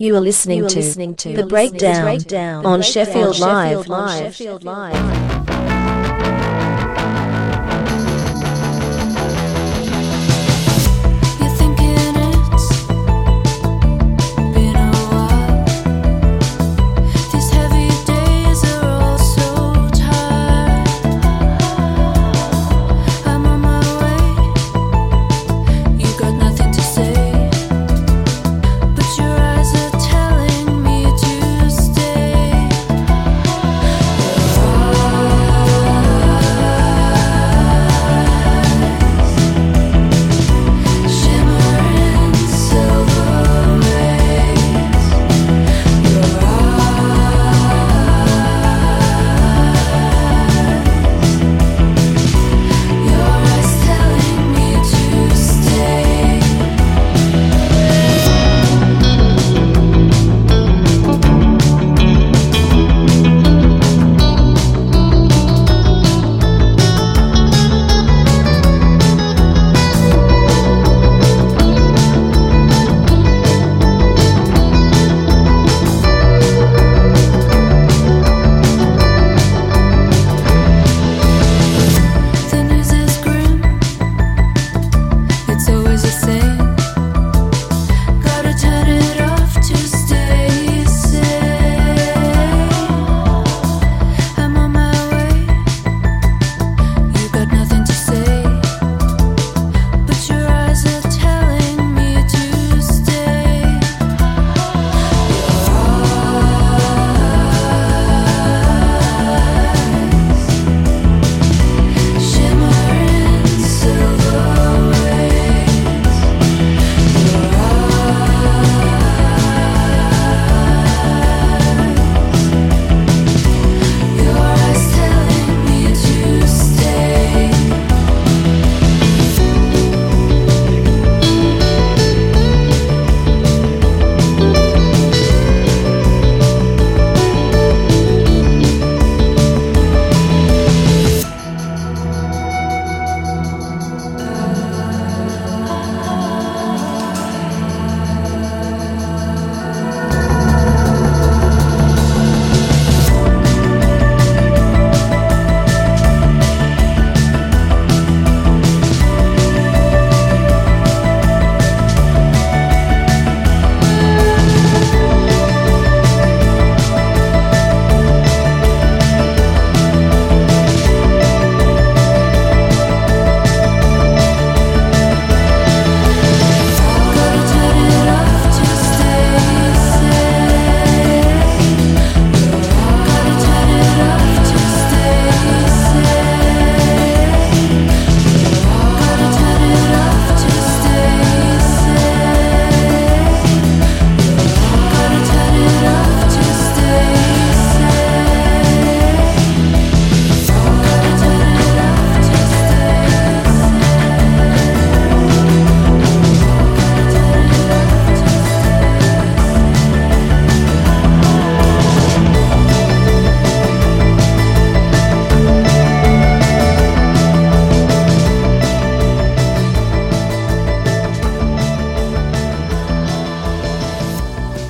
You are listening, to, listening to The Breakdown, Breakdown on Sheffield Breakdown Live. on Sheffield Live.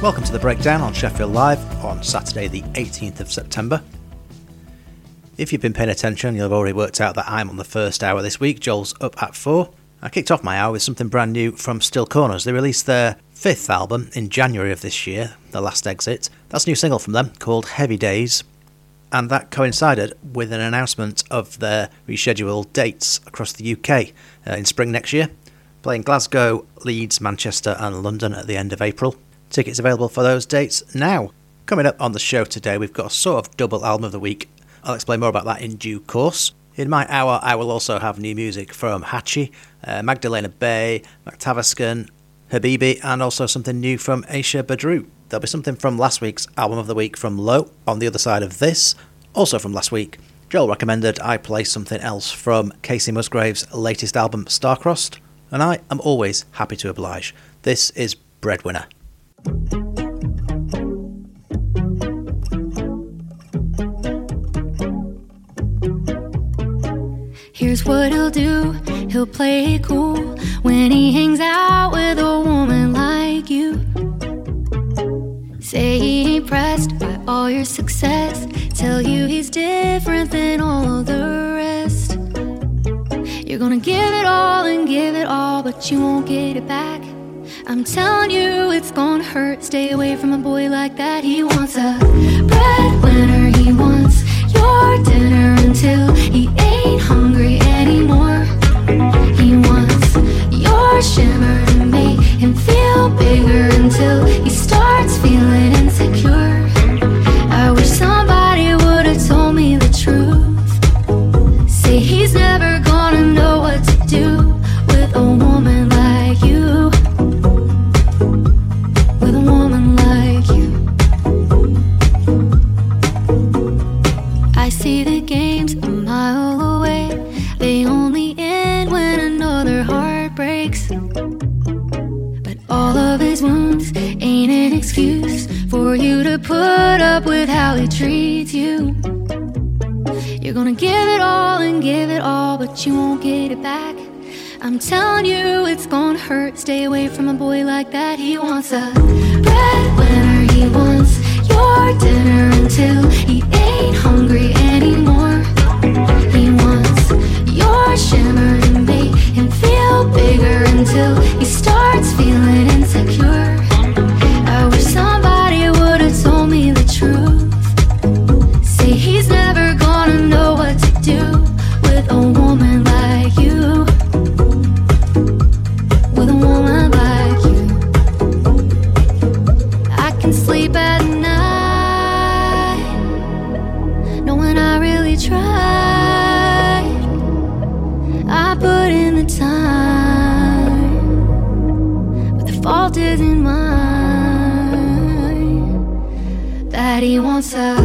Welcome to the breakdown on Sheffield Live on Saturday, the 18th of September. If you've been paying attention, you'll have already worked out that I'm on the first hour this week. Joel's up at four. I kicked off my hour with something brand new from Still Corners. They released their fifth album in January of this year, The Last Exit. That's a new single from them called Heavy Days, and that coincided with an announcement of their rescheduled dates across the UK uh, in spring next year, playing Glasgow, Leeds, Manchester, and London at the end of April. Tickets available for those dates now. Coming up on the show today, we've got a sort of double album of the week. I'll explain more about that in due course. In my hour, I will also have new music from Hatchie, uh, Magdalena Bay, Makthaverskan, Habibi, and also something new from Aisha Badru. There'll be something from last week's album of the week from Low on the other side of this, also from last week. Joel recommended I play something else from Kacey Musgraves' latest album, Starcrossed, and I am always happy to oblige. This is Breadwinner. Here's what he'll do he'll play it cool when he hangs out with a woman like you. Say he ain't pressed by all your success. Tell you he's different than all the rest. You're gonna give it all and give it all, but you won't get it back. I'm telling you, it's gonna hurt. Stay away from a boy like that. He wants a breadwinner. He wants your dinner until he ain't hungry anymore. He wants your shimmer to make him feel bigger until he starts feeling insecure. Excuse for you to put up with how he treats you. You're gonna give it all and give it all, but you won't get it back. I'm telling you, it's gonna hurt. Stay away from a boy like that. He wants a breadwinner. He wants your dinner until he ain't hungry anymore. He wants your shimmer to make him feel bigger until he starts feeling insecure. That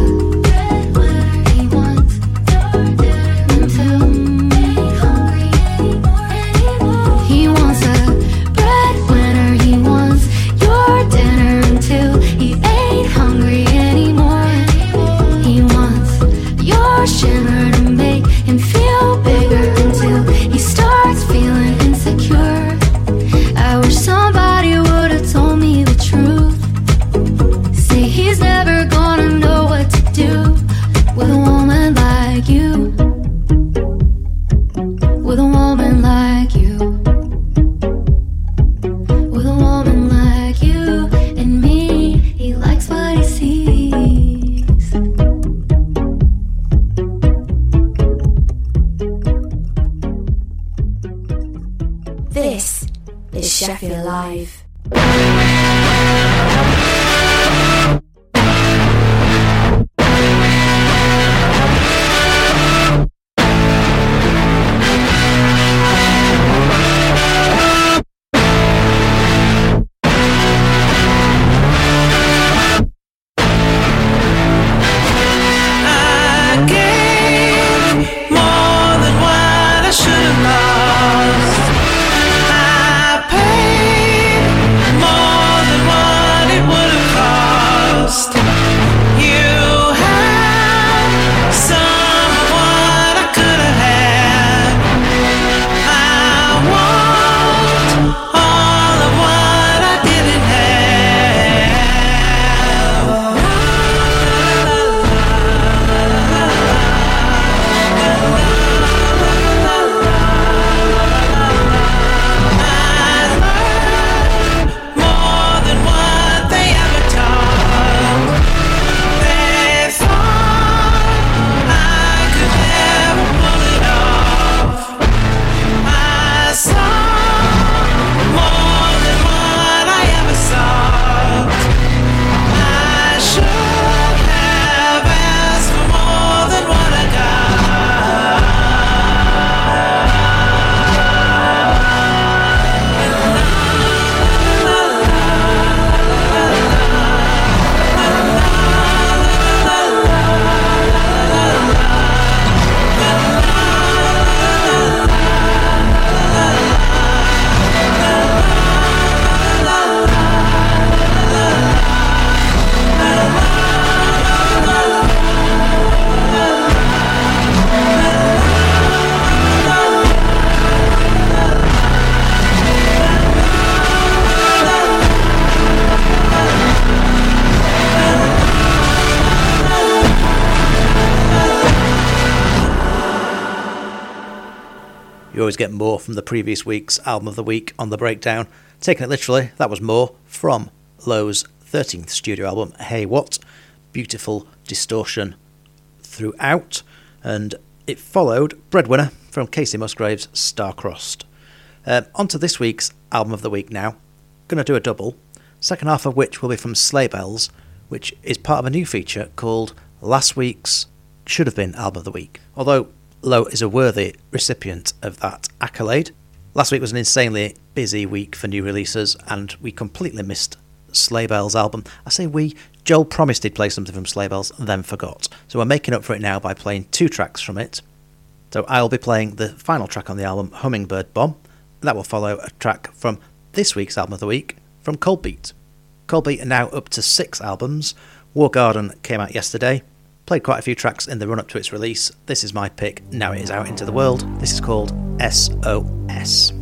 always get more from the previous week's album of the week on the breakdown. Taking it literally, that was more from Low's 13th studio album, Hey What. Beautiful distortion throughout, and it followed Breadwinner from Kacey Musgraves' Star-Crossed. Um, on to this week's album of the week now. Going to do a double, second half of which will be from Sleigh Bells, which is part of a new feature called Last Week's Should Have Been Album of the Week. Although Low is a worthy recipient of that accolade. Last week was an insanely busy week for new releases, and we completely missed Sleigh Bells album. I say we, Joel promised he'd play something from Sleigh Bells, then forgot. So we're making up for it now by playing two tracks from it. So I'll be playing the final track on the album, Hummingbird Bomb. That will follow a track from this week's album of the week from Cold Beat. Coldbeat are now up to six albums. War Garden came out yesterday. Played quite a few tracks in the run up to its release. This is my pick. Now it is out into the world. This is called SOS.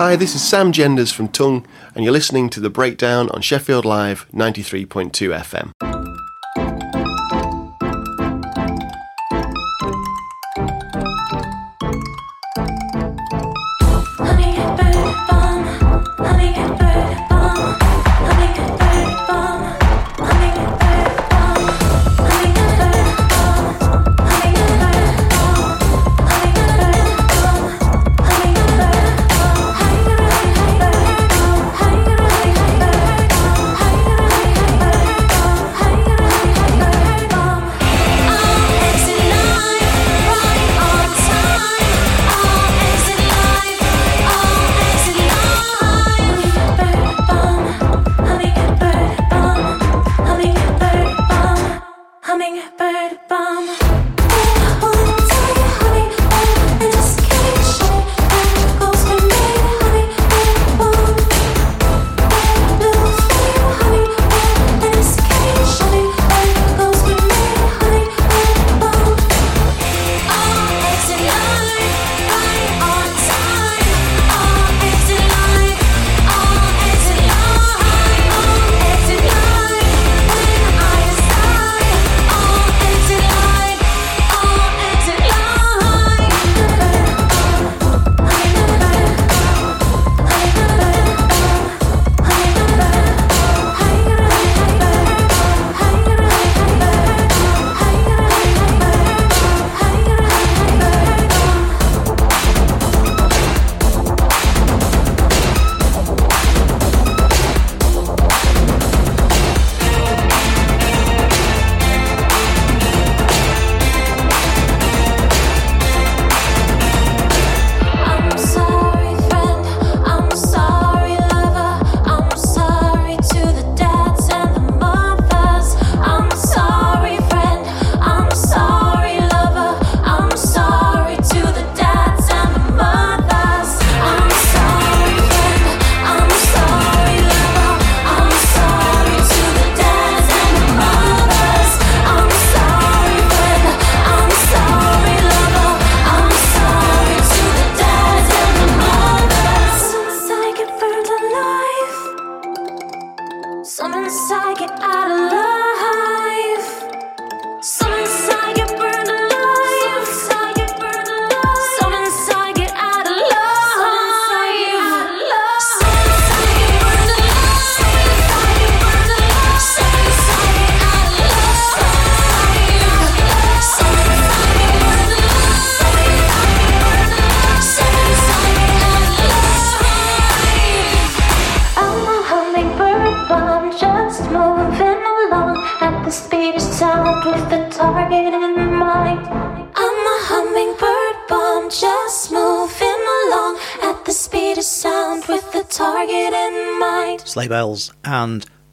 Hi, this is Sam Genders from Tunng, and you're listening to The Breakdown on Sheffield Live 93.2 FM.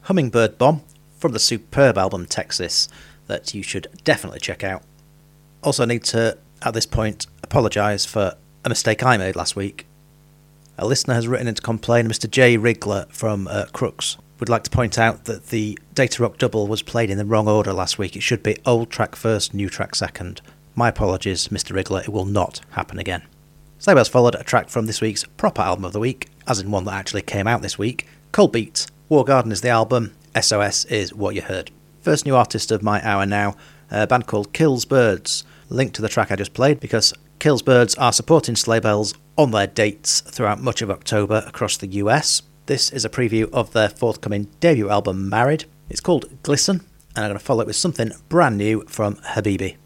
Hummingbird Bomb from the superb album Texis that you should definitely check out. Also, need to, at this point, apologise for a mistake I made last week. A listener has written in to complain, Mr. J. Wriggler from uh, Crookes would like to point out that the Datarock double was played in the wrong order last week. It should be old track first, new track second. My apologies, Mr. Wriggler, it will not happen again. Sleigh Bells followed a track from this week's proper album of the week, as in one that actually came out this week. Cold Beat, War Garden is the album, SOS is what you heard. First new artist of my hour now, a band called Kills Birds. Link to the track I just played because Kills Birds are supporting Sleigh Bells on their dates throughout much of October across the US. This is a preview of their forthcoming debut album, Married. It's called Glisten, and I'm going to follow it with something brand new from Habibi.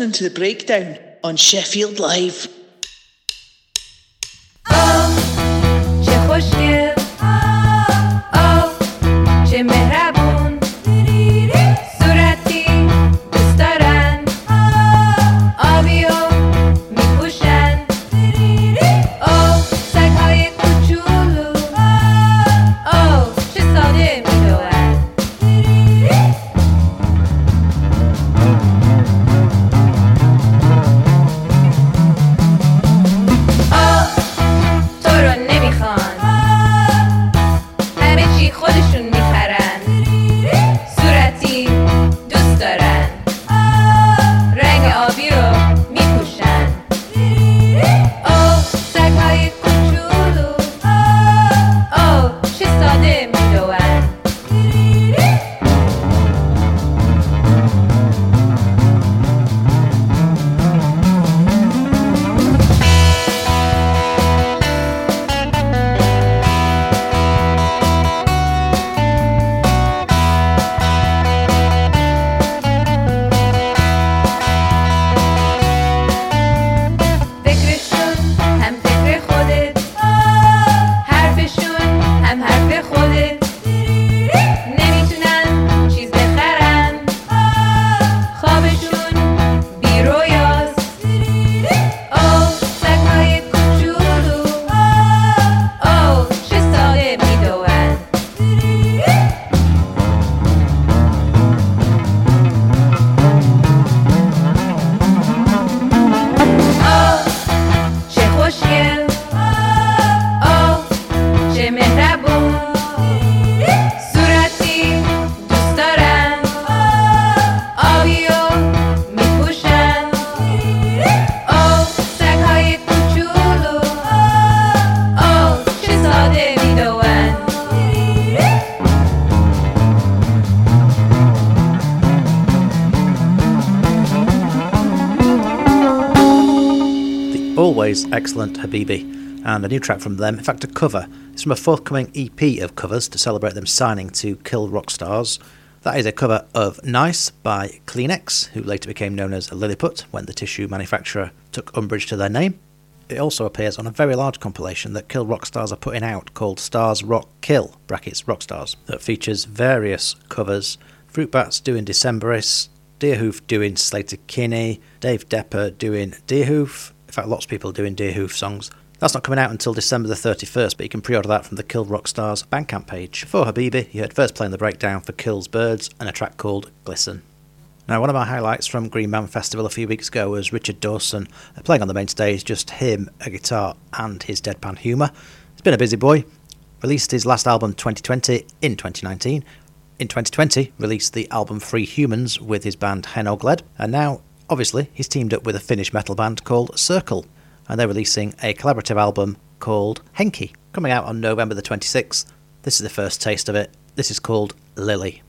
Listening to The Breakdown on Sheffield Live. Excellent Habibi, and a new track from them. In fact, a cover. It's from a forthcoming EP of covers to celebrate them signing to Kill Rock Stars. That is a cover of Nice by Kleenex, who later became known as Lilliput when the tissue manufacturer took umbrage to their name. It also appears on a very large compilation that Kill Rock Stars are putting out called Stars Rock Kill brackets Rock Stars that features various covers. Fruit Bats doing Decemberists, Deerhoof doing Sleater-Kinney, Dave Depper doing Deerhoof. In fact, lots of people doing Deerhoof songs. That's not coming out until December the 31st, but you can pre order that from the Kill Rock Stars Bandcamp page. For Habibi, you heard first playing the breakdown for Kills Birds and a track called Glisten. Now, one of my highlights from Green Man Festival a few weeks ago was Richard Dawson uh, playing on the main stage, just him, a guitar, and his deadpan humour. He's been a busy boy. Released his last album 2020 in 2019. In 2020, released the album Free Humans with his band Hen Ogledd, and now, obviously, he's teamed up with a Finnish metal band called Circle, and they're releasing a collaborative album called Henki, coming out on November the 26th. This is the first taste of it. This is called Lily.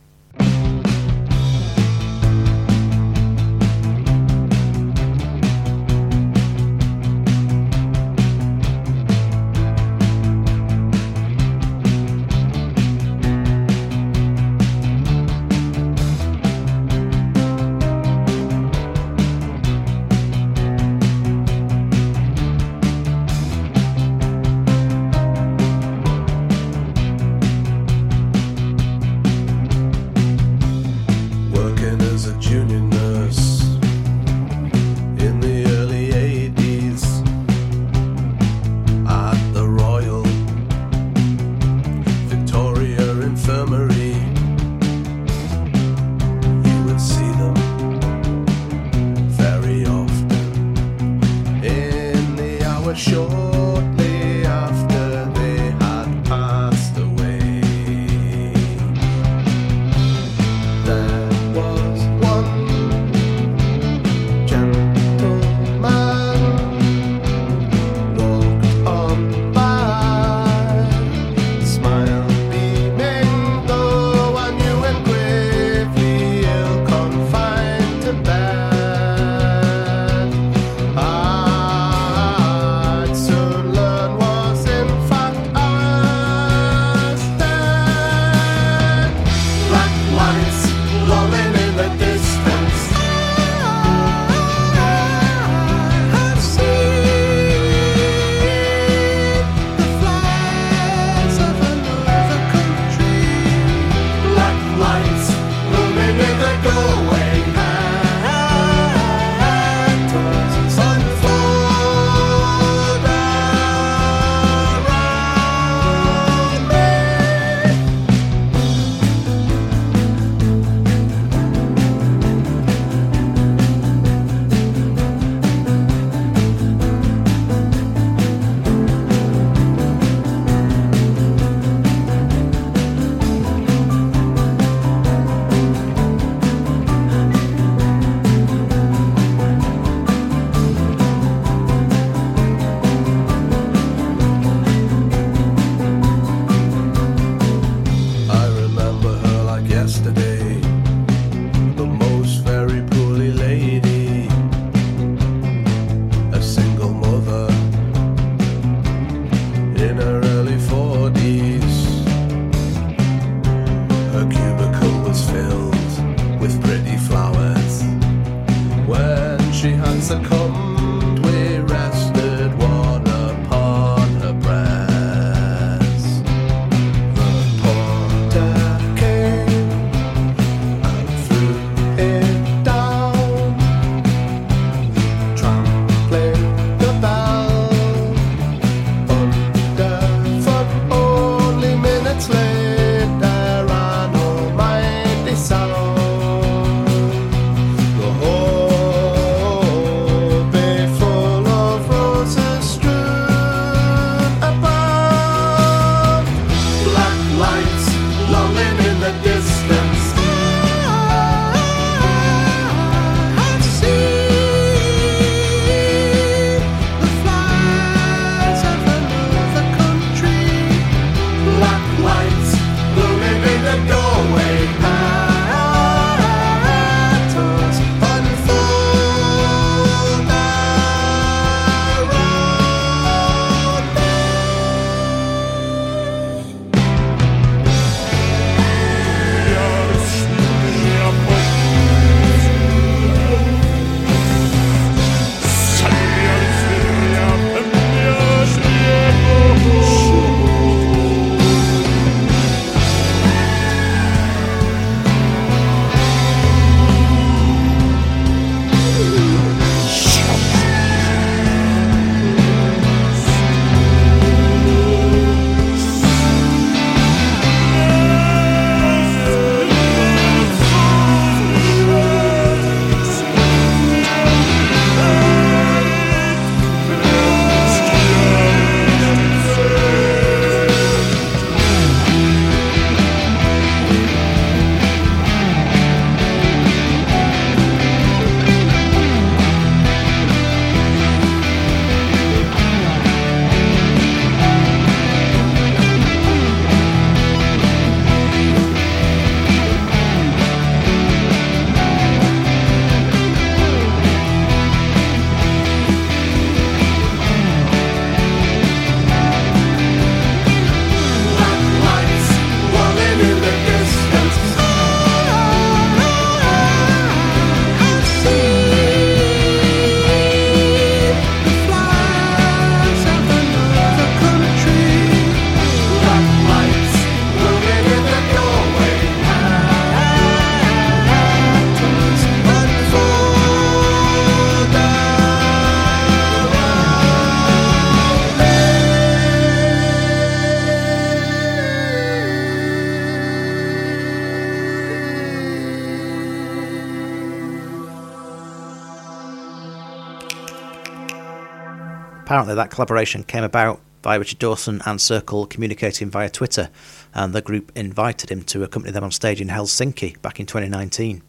Apparently, that collaboration came about by Richard Dawson and Circle communicating via Twitter, and the group invited him to accompany them on stage in Helsinki back in 2019.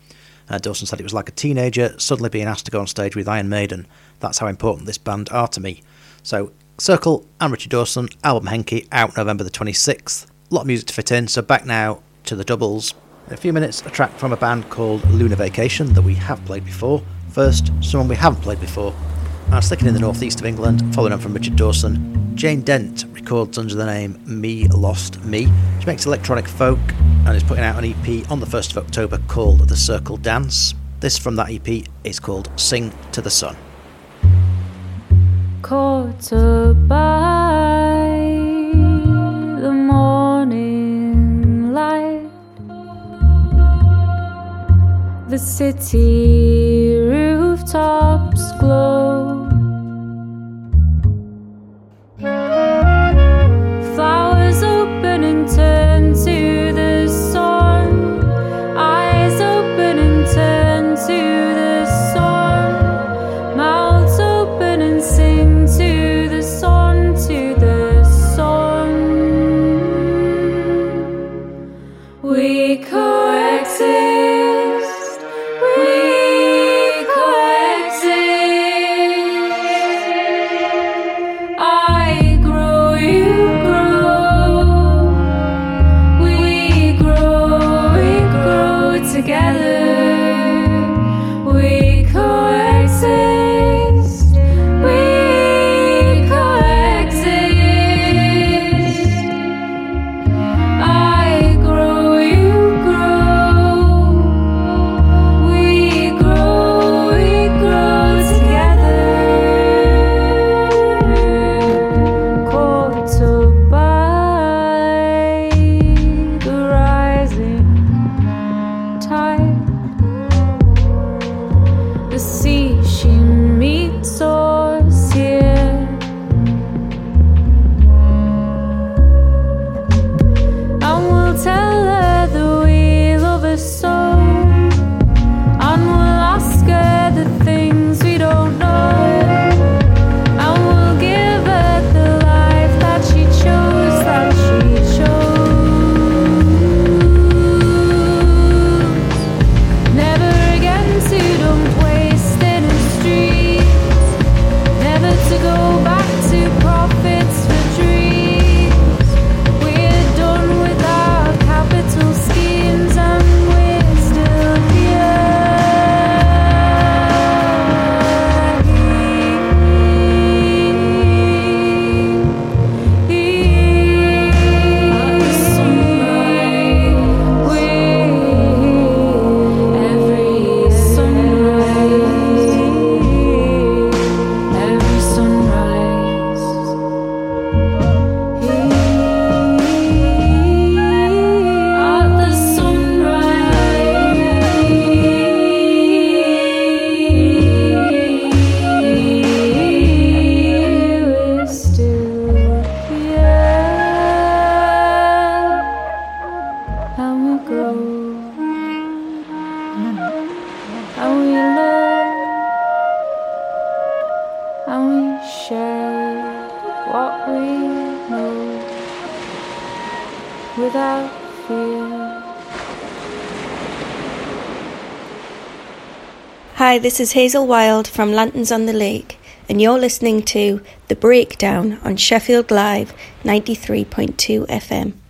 Uh, Dawson said it was like a teenager suddenly being asked to go on stage with Iron Maiden. That's how important this band are to me. So, Circle and Richard Dawson, album Henki, out November the 26th. A lot of music to fit in, so back now to the doubles. In a few minutes, a track from a band called Lunar Vacation that we have played before. First, someone we haven't played before. Now, sticking in the northeast of England, following on from Richard Dawson, Jayne Dent records under the name Me Lost Me. She makes electronic folk and is putting out an EP on the 1st of October called The Circle Dance. This from that EP is called Sing to the Sun. caught by the morning light. The city rooftops glow. Hi, this is Hazel Wilde from Lanterns on the Lake, and you're listening to The Breakdown on Sheffield Live 93.2 FM.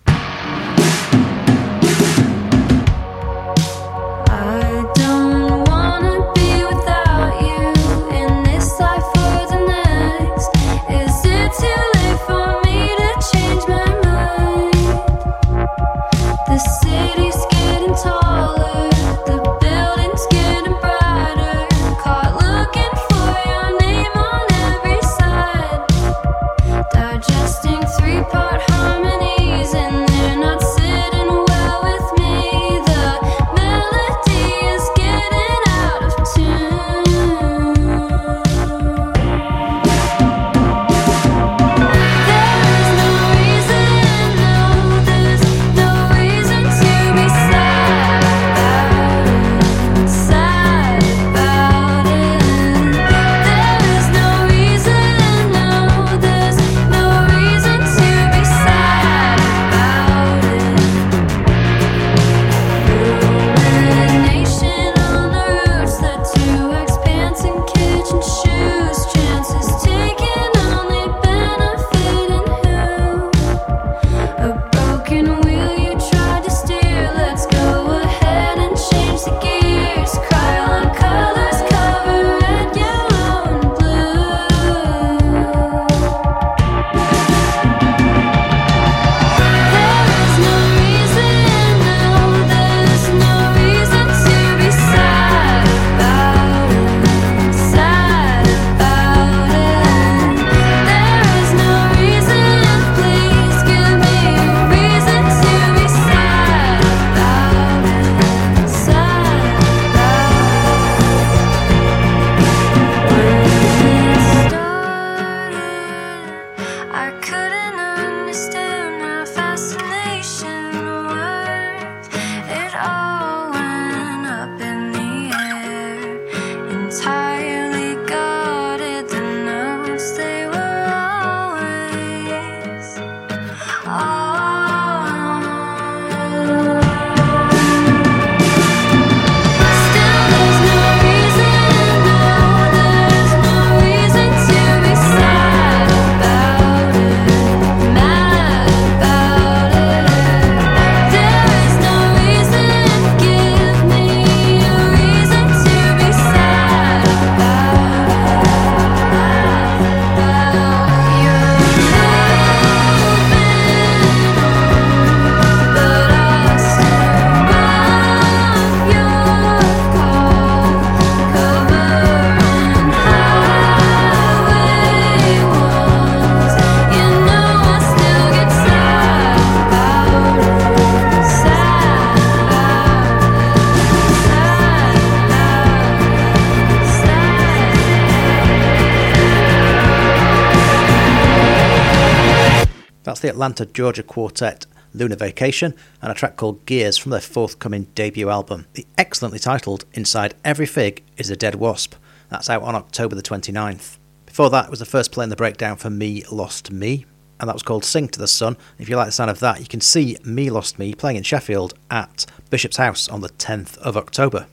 The Atlanta, Georgia quartet Lunar Vacation and a track called Gears from their forthcoming debut album. The excellently titled Inside Every Fig is a Dead Wasp. That's out on October the 29th. Before that was the first play in the breakdown for Me Lost Me, and that was called Sing to the Sun. If you like the sound of that, you can see Me Lost Me playing in Sheffield at Bishop's House on the 10th of October.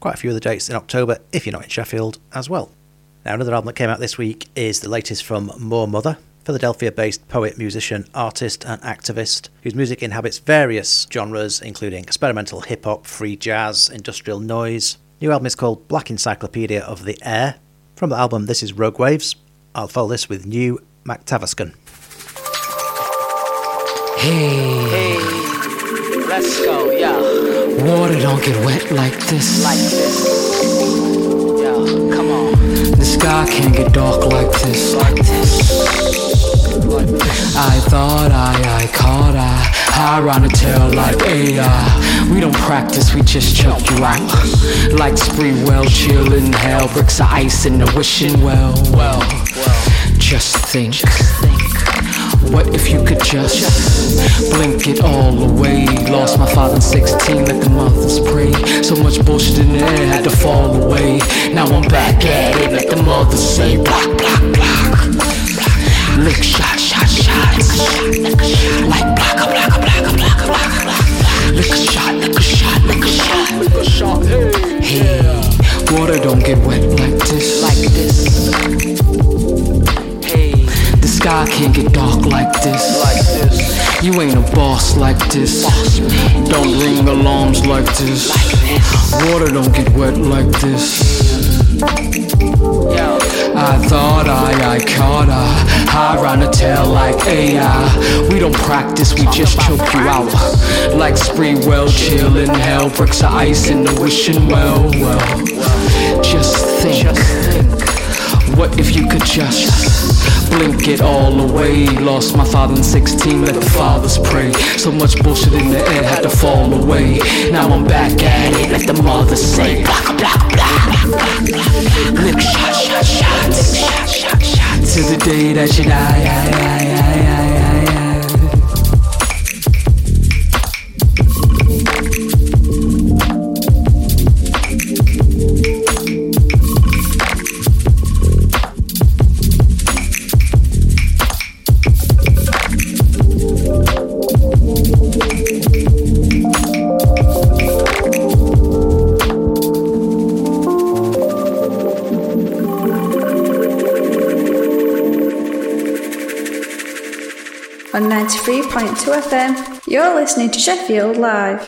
Quite a few of the dates in October if you're not in Sheffield as well. Now, another album that came out this week is the latest from Moor Mother, Philadelphia based poet, musician, artist, and activist whose music inhabits various genres, including experimental hip hop, free jazz, industrial noise. New album is called Black Encyclopedia of the Air. From the album, this is Rogue Waves. I'll follow this with new Makthaverskan. Hey, Let's go, yeah, water don't get wet like this. like this. Yeah, come on, the sky can't get dark like this. like this. I thought I, I caught I, high around the tail like AI. We don't practice, we just choke you out. Like spree well, chillin' hell, bricks of ice in the wishing well. Well, just think. What if you could just blink it all away? Lost my father in 16, let the mothers pray. So much bullshit in the air had to fall away. Now I'm back at it, let the mothers say block, block, block. Lick shot, shot, shots. Like block, block, block, block, block, block. Lick a shot, lick a shot, lick a shot, lick a shot. Hey, water don't get wet like this. Like this. Hey, The sky can't get dark like this. like this. You ain't a boss like this. Don't ring alarms like this. Water don't get wet like this. Yo, I thought I, I caught her. High round the tail like AI. Uh, we don't practice, we just choke you out. Like spree well, chillin' hell. Bricks of ice in the wishing well, well. Just think. What if you could just blink it all away? Lost my father in 16, let the fathers pray. So much bullshit in the air had to fall away. Now I'm back at it, let the mothers say, block, block, block. Lick shot, shot, shots. Shot, shot, shots. To the day that you die. On 93.2 FM, you're listening to Sheffield Live.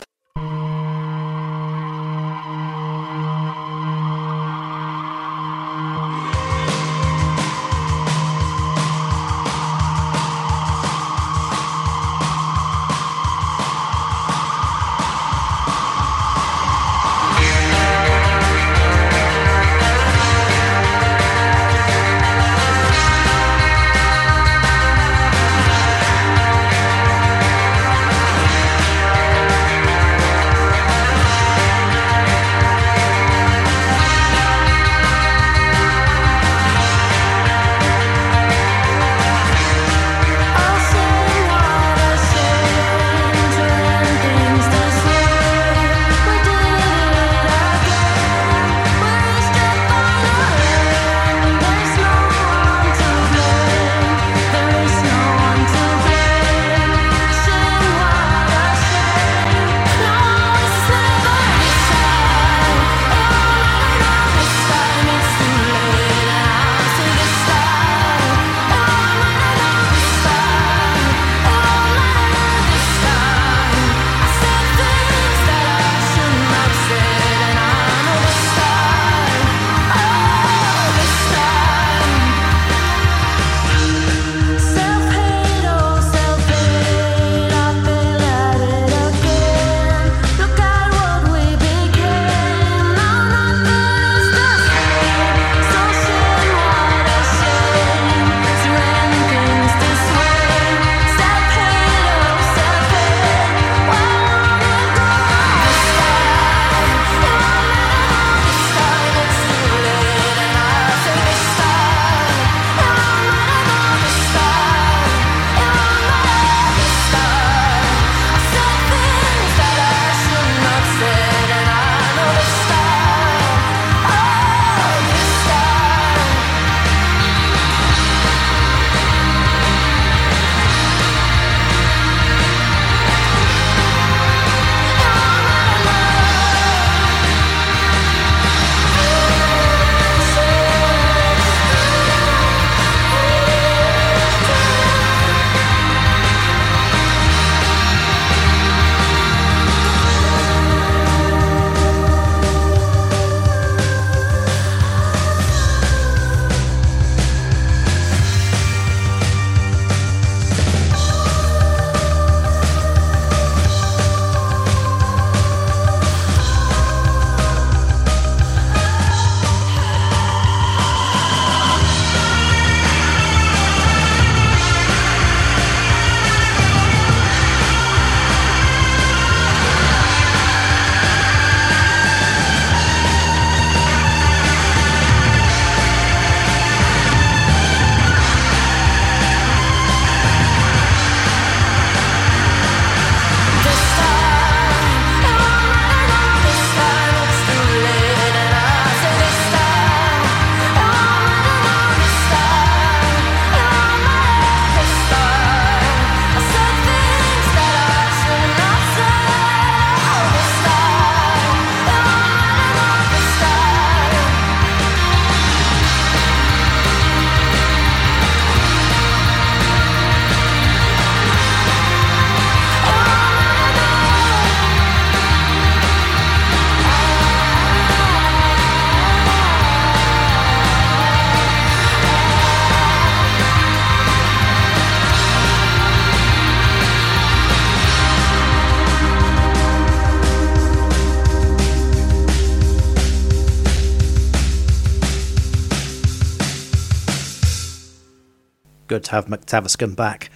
Have Makthaverskan come back.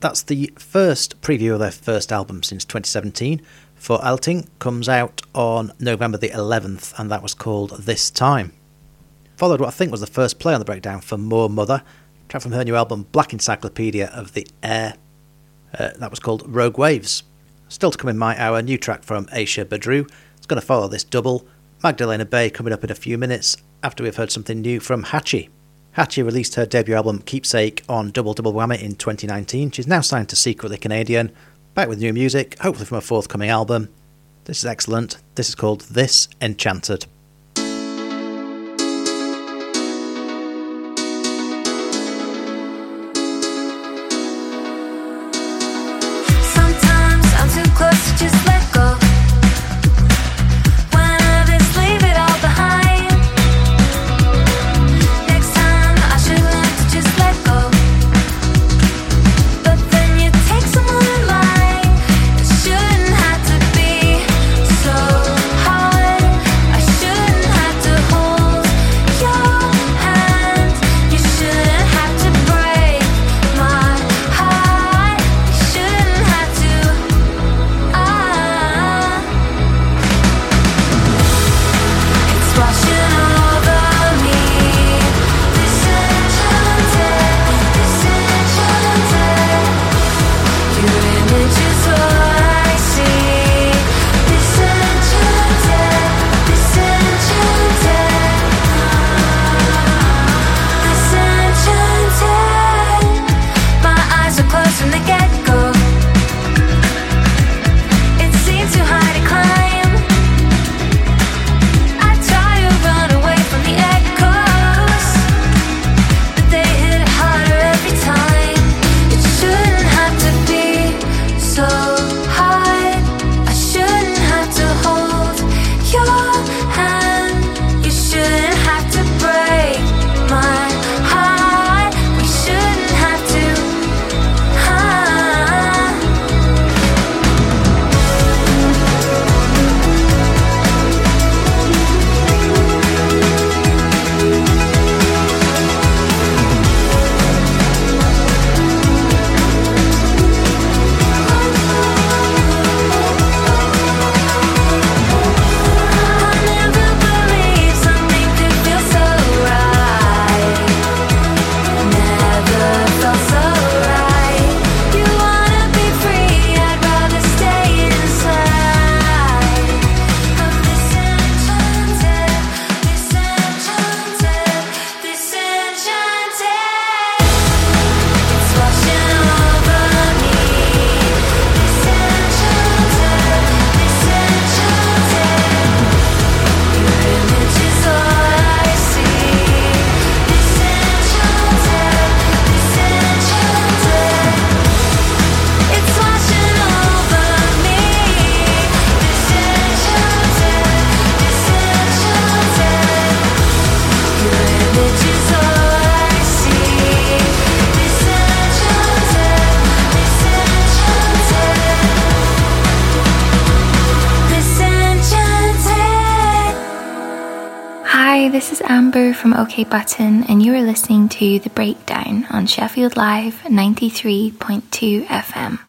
That's the first preview of their first album since 2017. För Allting comes out on November the 11th, and that was called This Time. Followed what I think was the first play on the breakdown for Moor Mother, track from her new album Black Encyclopedia of the Air. Uh, that was called Rogue Waves. Still to come in my hour, new track from Aisha Badru. It's going to follow this double. Magdalena Bay coming up in a few minutes after we've heard something new from Hatchie. Hatchie released her debut album Keepsake on Double Double Whammy in 2019. She's now signed to Secretly Canadian, back with new music, hopefully from a forthcoming album. This is excellent. This is called This Enchanted. Button, and you are listening to The Breakdown on Sheffield Live 93.2 FM.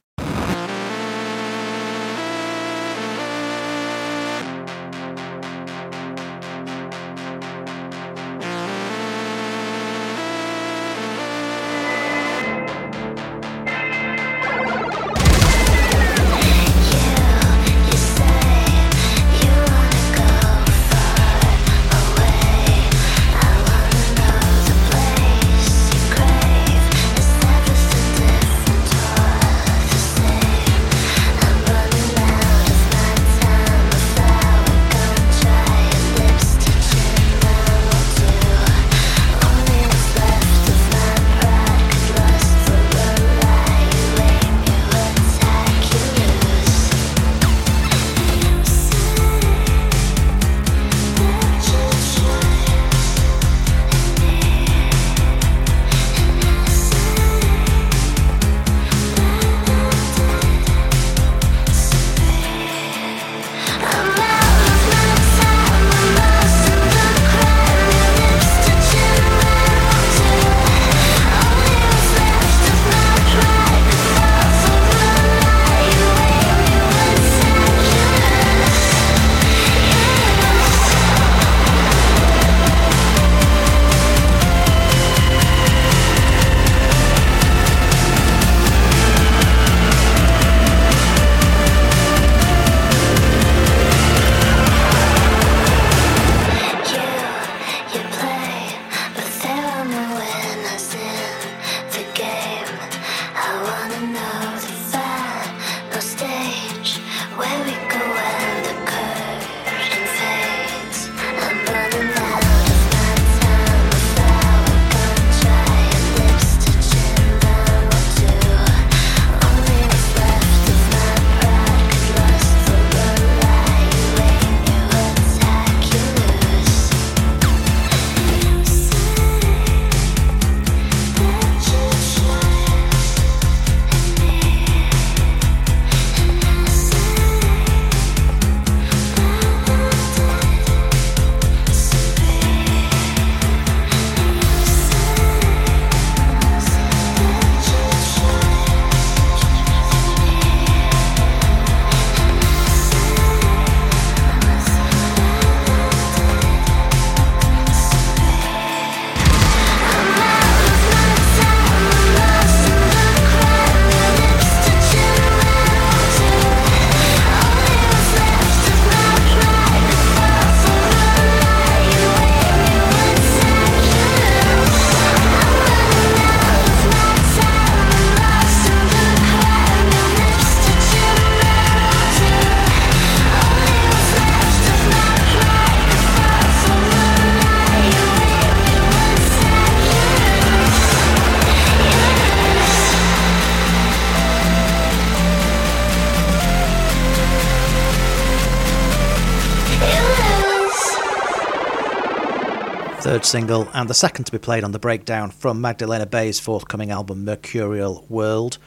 single and the second to be played on the breakdown from Magdalena Bay's forthcoming album Mercurial World,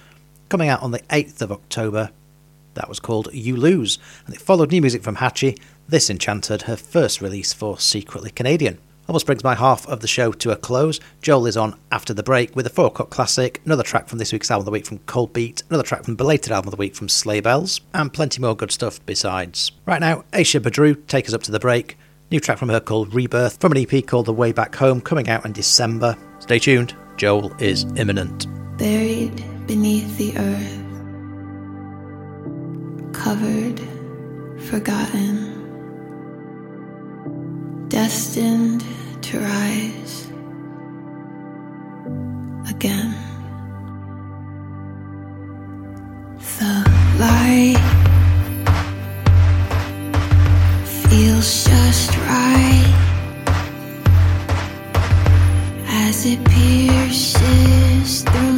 coming out on the 8th of October. That was called You Lose, and it followed new music from Hatchie, This Enchanted, her first release for Secretly Canadian. Almost brings my half of the show to a close. Joel is on after the break with a four cut classic, another track from this week's album of the week from Cold Beat, another track from belated album of the week from Sleigh Bells, and plenty more good stuff besides. Right now, Aisha Badru take us up to the break New track from her called Rebirth from an EP called The Way Back Home coming out in December. Stay tuned, Joel is imminent. Buried beneath the earth, covered, forgotten, destined to rise again. The light. just right. As it pierces through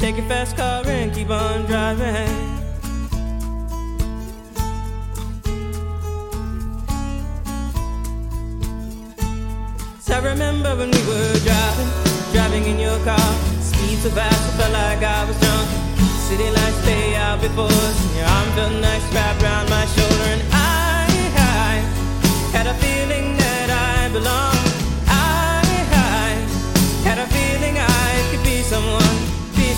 Take your fast car and keep on driving. So I remember when we were driving, driving in your car. Speed so fast, I felt like I was drunk. City lights day out before us, and your arm felt nice wrapped around my shoulder. And I, I had a feeling that I belonged. I, I had a feeling I could be someone,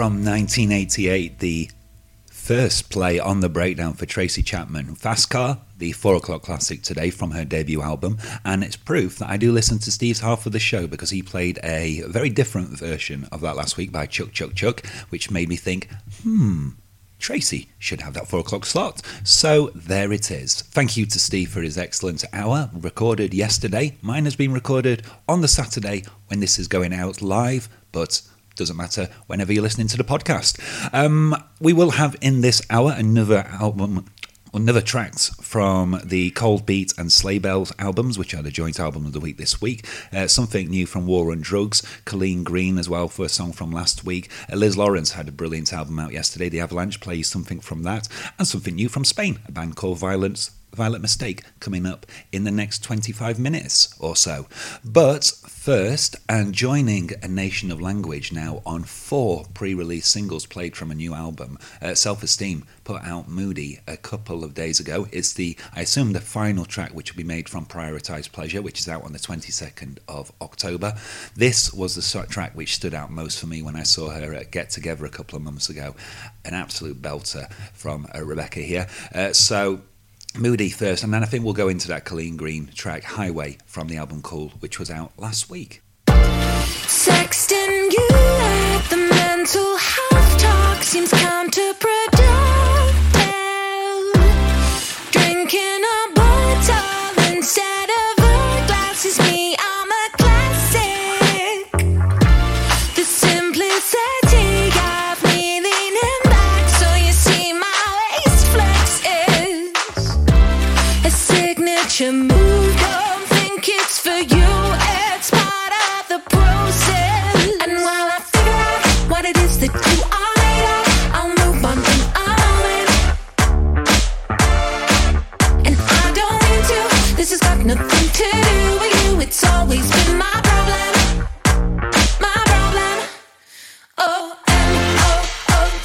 From 1988, the first play on the breakdown for Tracy Chapman. Fast Car, the four o'clock classic today from her debut album, and it's proof that I do listen to Steve's half of the show because he played a very different version of that last week by Chuck Chuck Chuck, which made me think, hmm. Tracy should have that four o'clock slot. So there it is. Thank you to Steve for his excellent hour, recorded yesterday. Mine has been recorded on the Saturday when this is going out live but doesn't matter whenever you're listening to the podcast. Um, we will have in this hour another album. Another tracks from the Cold Beat and Sleigh Bells albums, which are the joint album of the week this week. Uh, something new from War on Drugs, Colleen Green as well for a song from last week. Uh, Liz Lawrence had a brilliant album out yesterday. The Avalanche plays something from that, and something new from Spain, a band called Violence Violet Mistake coming up in the next 25 minutes or so. But first, and joining A Nation of Language now on four pre release singles played from a new album, uh, Self Esteem put out Moody a couple of days ago. It's the, I assume, the final track which will be made from Prioritized Pleasure, which is out on the 22nd of October. This was the track which stood out most for me when I saw her at Get Together a couple of months ago. An absolute belter from uh, Rebecca here. Uh, so, Moody first, and then I think we'll go into that Colleen Green track Highway from the album Cool, which was out last week. You the mental health talk seems counterproductive. Drinking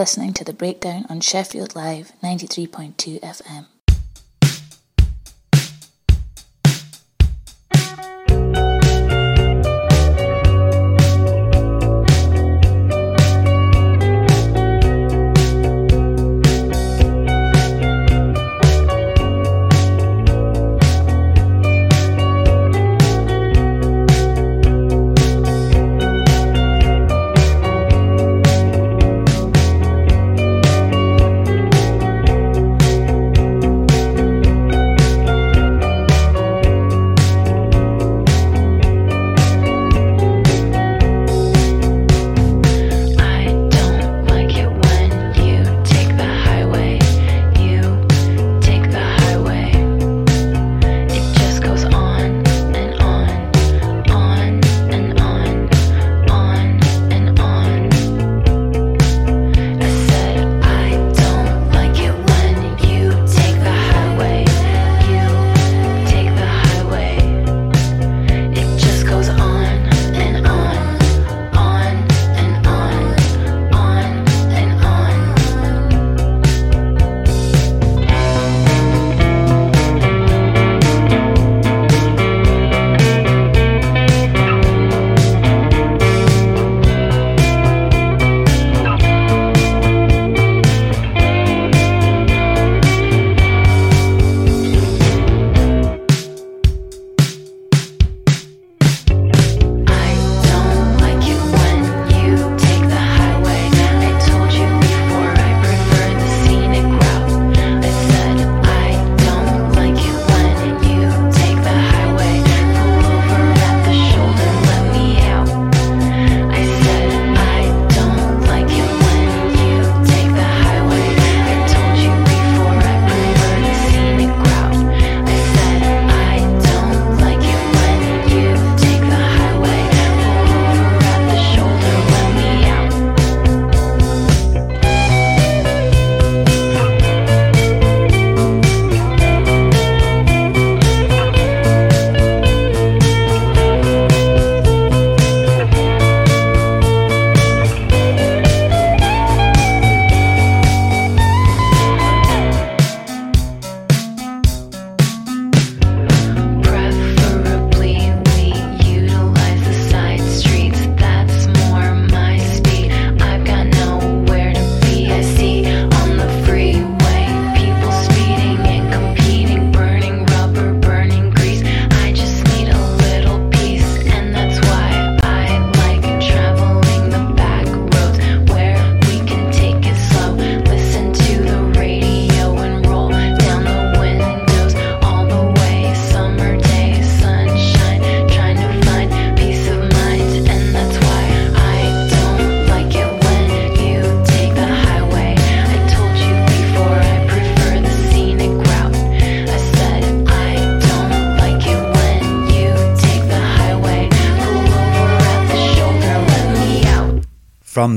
listening to The Breakdown on Sheffield Live 93.2 FM.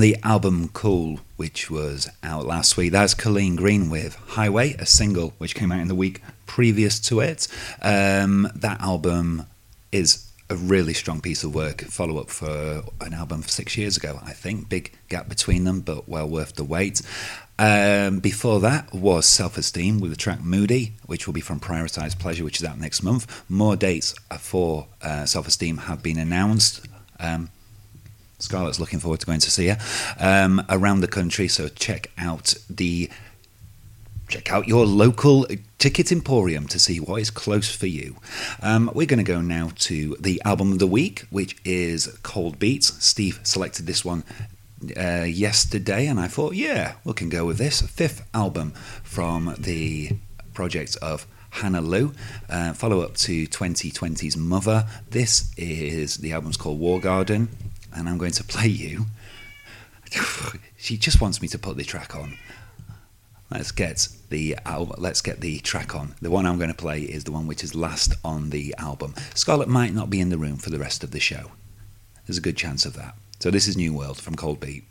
The album Cool, which was out last week, that's Colleen Green with Highway, a single which came out in the week previous to it. Um, that album is a really strong piece of work, follow up for an album six years ago, I think. Big gap between them, but well worth the wait. Um, before that was Self Esteem with the track Moody, which will be from Prioritized Pleasure, which is out next month. More dates for uh, Self Esteem have been announced. Um, Scarlett's looking forward to going to see her um, around the country, so check out the check out your local ticket emporium to see what is close for you. Um, we're going to go now to the album of the week, which is Cold Beat's. Steve selected this one uh, yesterday, and I thought, yeah, we can go with this. Fifth album from the project of Hannah Lew, uh, follow up to 2020's Mother. This is the album's called War Garden, and I'm going to play you. she just wants me to put the track on. Let's get the album. Let's get the track on. The one I'm going to play is the one which is last on the album. Scarlett might not be in the room for the rest of the show. There's a good chance of that. So this is New World from Cold Beat.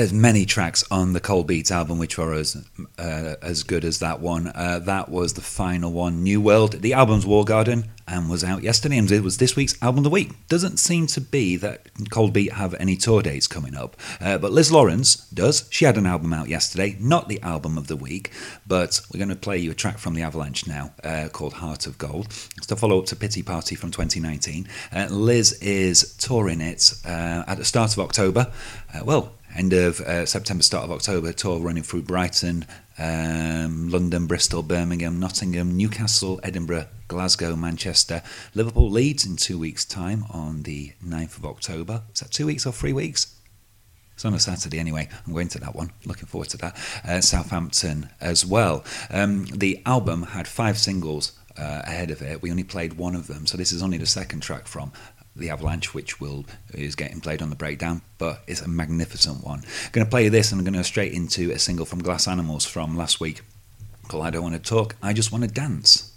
There's many tracks on the Cold Beat's album which were as uh, as good as that one. Uh, that was the final one, New World. The album's War Garden and was out yesterday and it was this week's album of the week. Doesn't seem to be that Cold Beat have any tour dates coming up, uh, but Liz Lawrence does. She had an album out yesterday, not the album of the week, but we're going to play you a track from the Avalanche now uh, called Heart of Gold. It's the follow up to Pity Party from 2019. Uh, Liz is touring it uh, at the start of October. Well, end of uh, September, start of October, tour running through Brighton, um, London, Bristol, Birmingham, Nottingham, Newcastle, Edinburgh, Glasgow, Manchester, Liverpool, Leeds in two weeks' time on the 9th of October. Is that two weeks or three weeks? It's on a Saturday anyway. I'm going to that one. Looking forward to that. Uh, Southampton as well. Um, the album had five singles uh, ahead of it. We only played one of them, so this is only the second track from the Avalanche, which will is getting played on the breakdown, but it's a magnificent one. I'm going to play this, and I'm going to go straight into a single from Glass Animals from last week called "I Don't Want to Talk, I Just Want to Dance."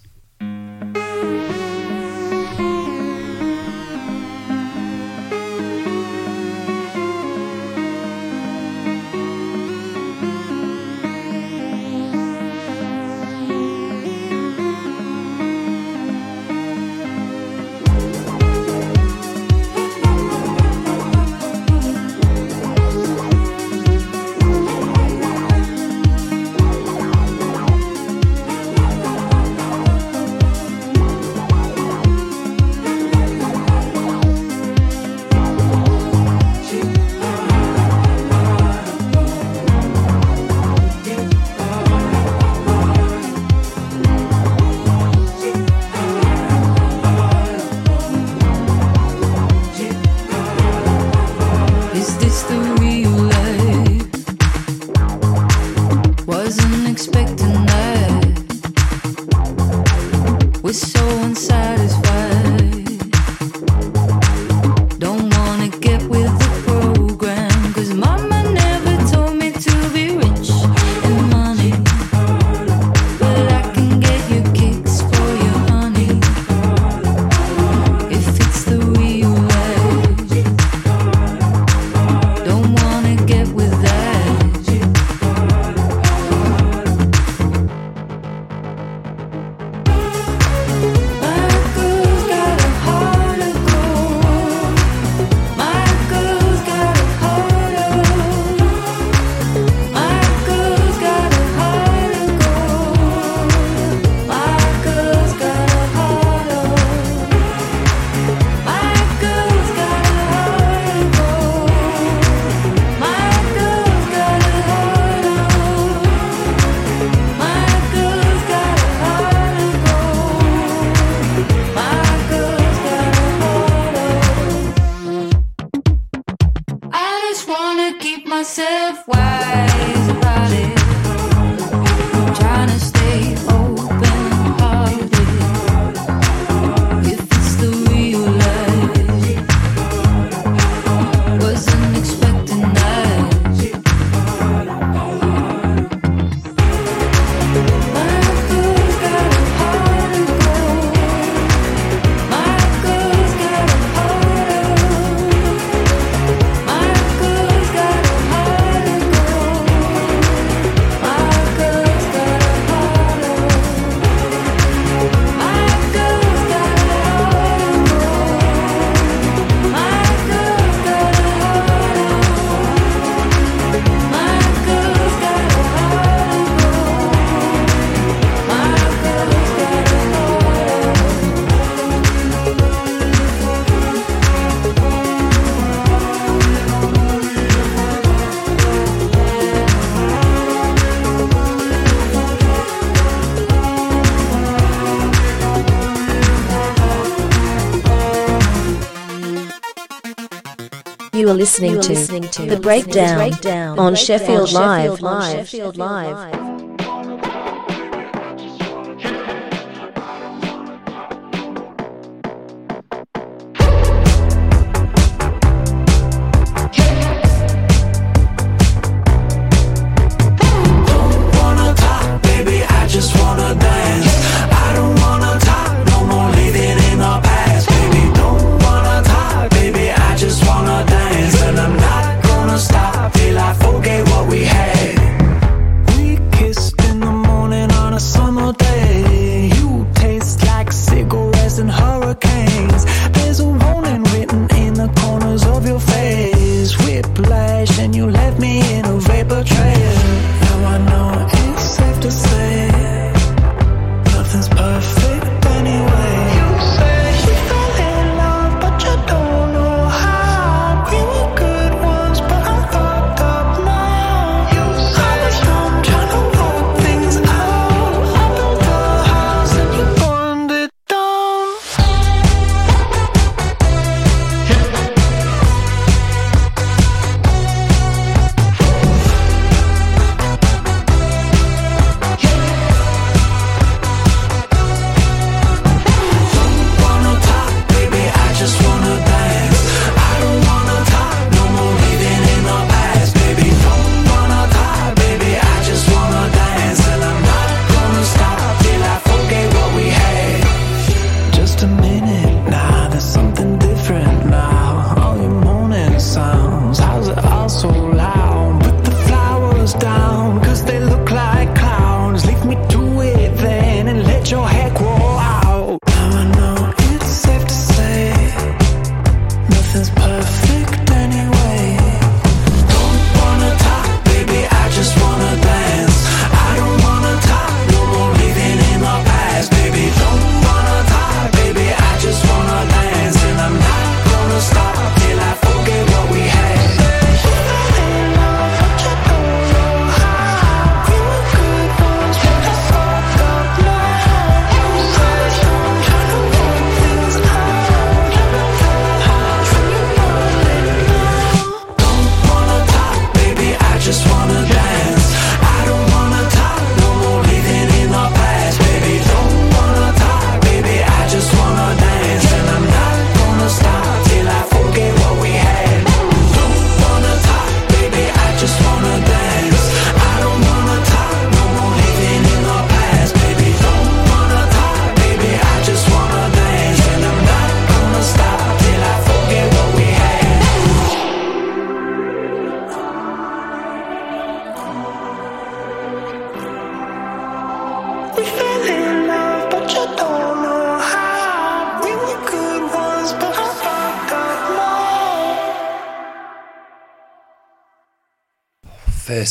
You are listening, You are to, listening to The the breakdown, Breakdown on Sheffield Sheffield Live. Live. On Sheffield Live.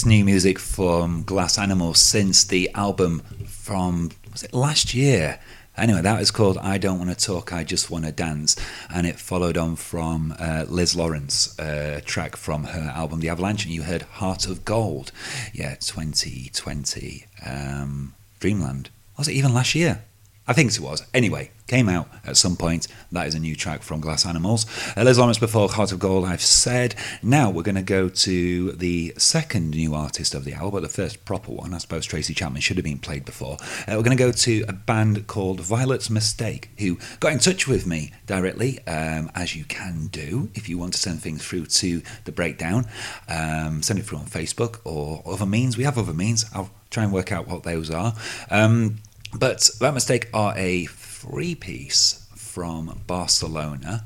New music from Glass Animals since the album from was it last year? Anyway, that was called "I Don't Want to Talk, I Just Want to Dance," and it followed on from uh, Liz Lawrence, uh, track from her album "The Avalanche," and you heard "Heart of Gold." Yeah, 2020, um, Dreamland. Was it even last year? I think it was. Anyway, came out at some point. That is a new track from Glass Animals. Uh, Liz Lawrence before Heart of Gold, I've said. Now we're going to go to the second new artist of the album, but the first proper one. I suppose Tracy Chapman should have been played before. Uh, we're going to go to a band called Violet's Mistake, who got in touch with me directly, um, as you can do if you want to send things through to the breakdown. Um, send it through on Facebook or other means. We have other means. I'll try and work out what those are. Um, but that mistake are a three piece from Barcelona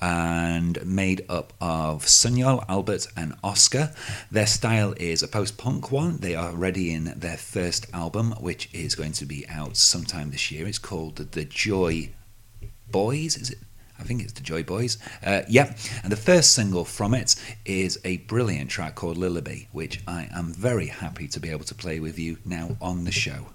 and made up of Sunyal, Albert, and Oscar. Their style is a post punk one. They are already in their first album, which is going to be out sometime this year. It's called The Joy Boys, is it? I think it's the Joy Boys. Uh, yeah, and the first single from it is a brilliant track called Liliby, which I am very happy to be able to play with you now on the show.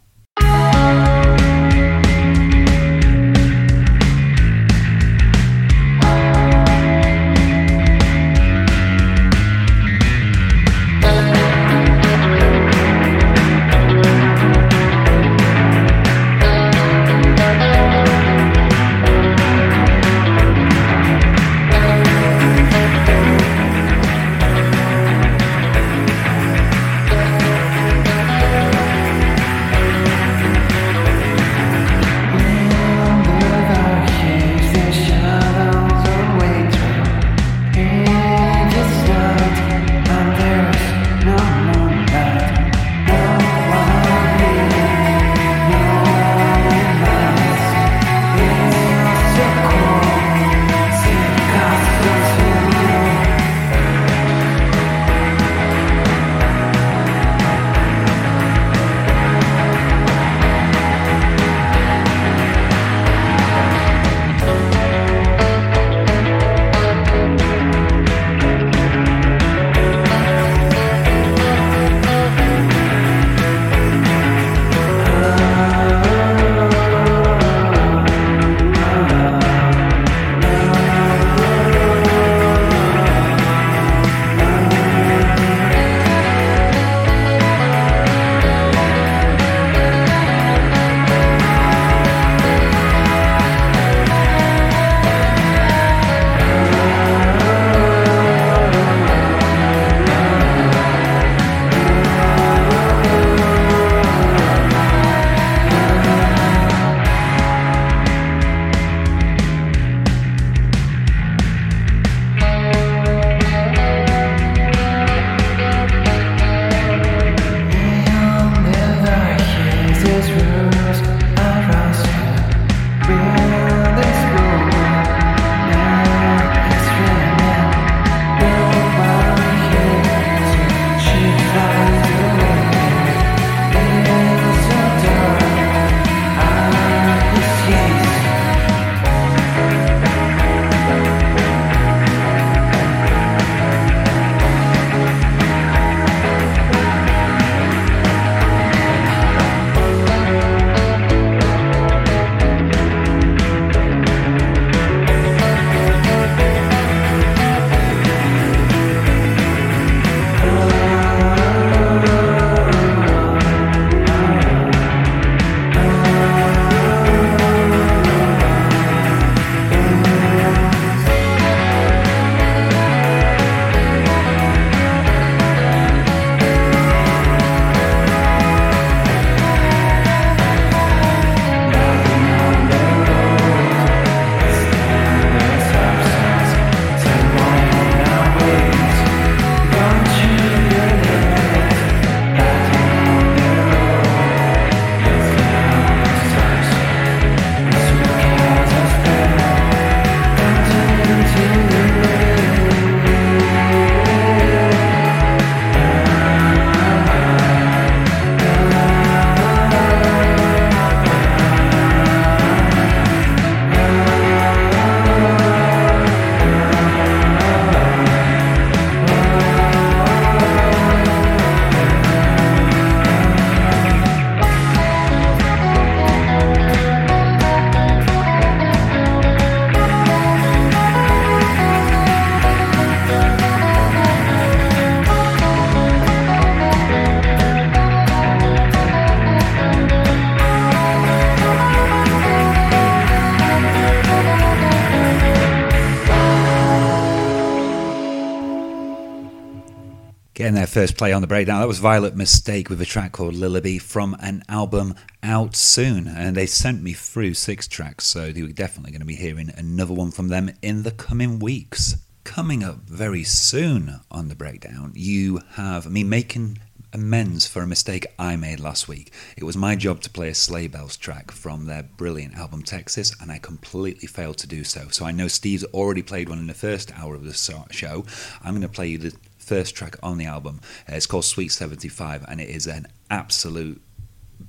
First play on the breakdown. That was Violet Mistake with a track called Liliby from an album out soon. And they sent me through six tracks, so you're definitely going to be hearing another one from them in the coming weeks. Coming up very soon on the breakdown, you have me making amends for a mistake I made last week. It was my job to play a Sleigh Bells track from their brilliant album Texis, and I completely failed to do so. So I know Steve's already played one in the first hour of the show. I'm going to play you the first track on the album. Uh, it's called Sweet 75, and it is an absolute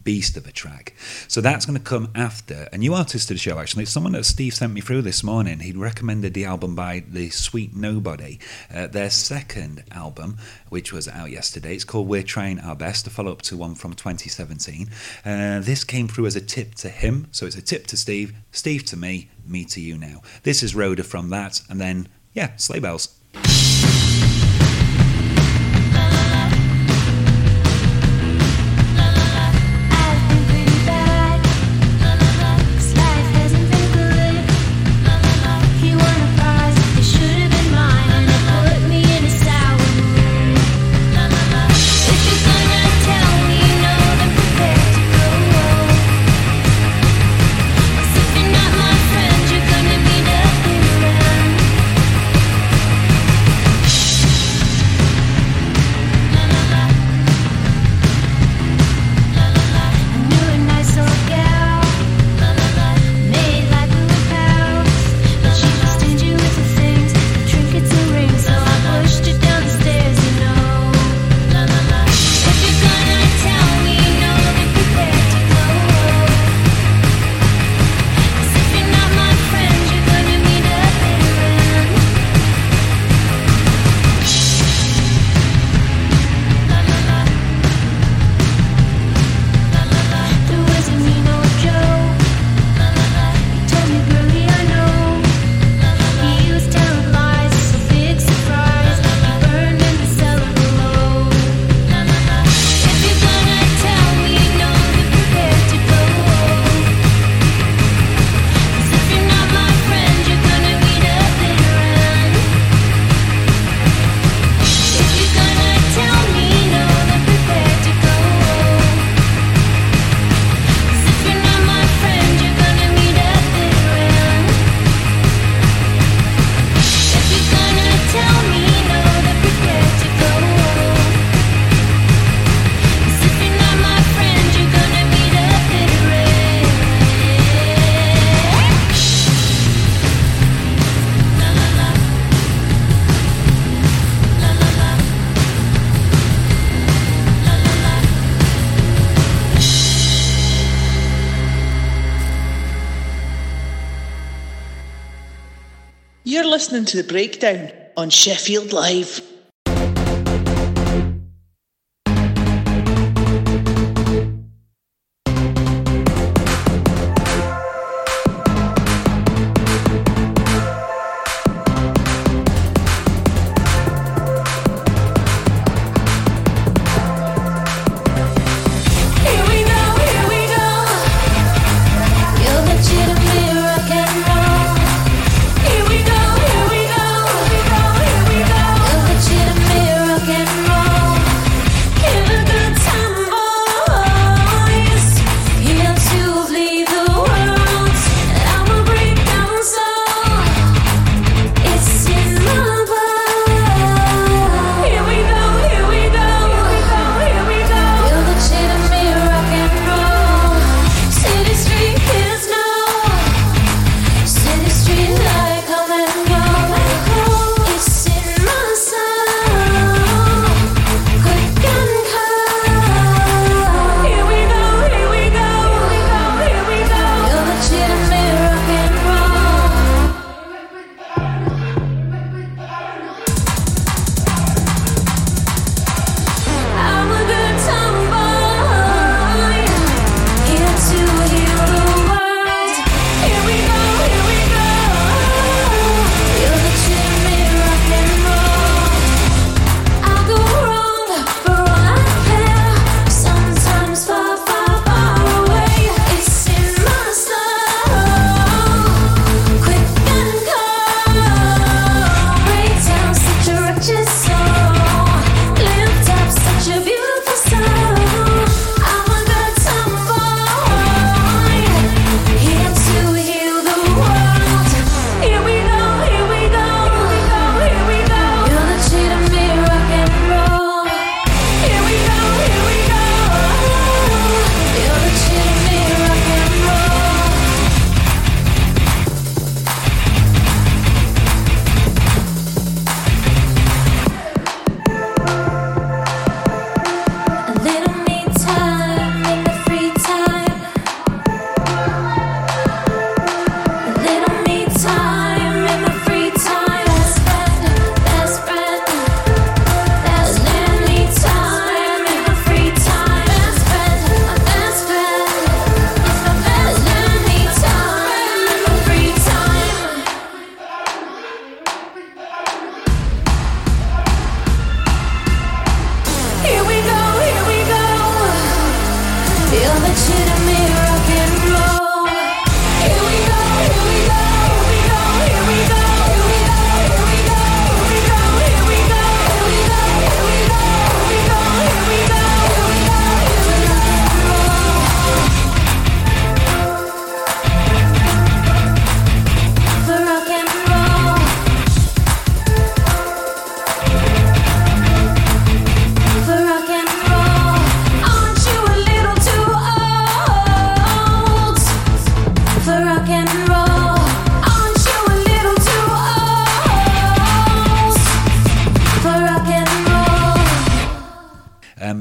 beast of a track. So that's going to come after a new artist to the show, actually. It's someone that Steve sent me through this morning. He'd recommended the album by The Sweet Nobody, uh, their second album, which was out yesterday. It's called We're Trying Our Best, a follow up to one from 2017. Uh, this came through as a tip to him, so it's a tip to Steve, Steve to me, me to you now. This is Rhoda from that, and then, yeah, Sleigh Bells. Listening to The Breakdown on Sheffield Live.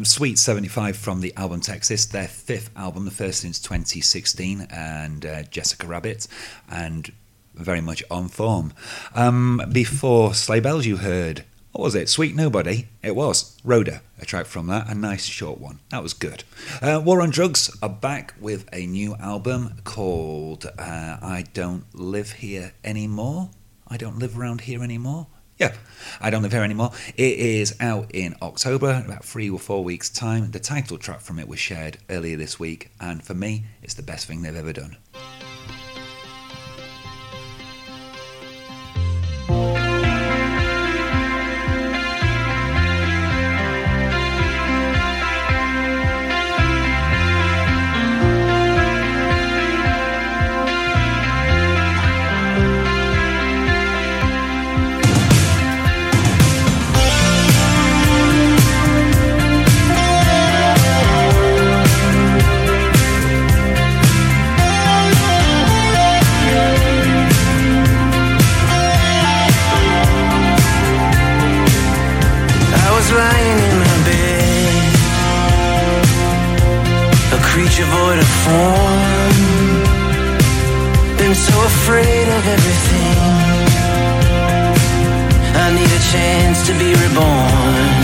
Um, Sweet 75 from the album Texis, their fifth album, the first since 2016, and uh, Jessica Rabbit, and very much on form. Um, before Sleigh Bells, you heard, what was it? Sweet Nobody? It was. Rhoda, a track from that, a nice short one. That was good. Uh, War on Drugs are back with a new album called uh, I Don't Live Here Anymore. I Don't Live Around Here Anymore. Yeah, I don't live here anymore. It is out in October, about three or four weeks' time. The title track from it was shared earlier this week, and for me, it's the best thing they've ever done. Been so afraid of everything. I need a chance to be reborn.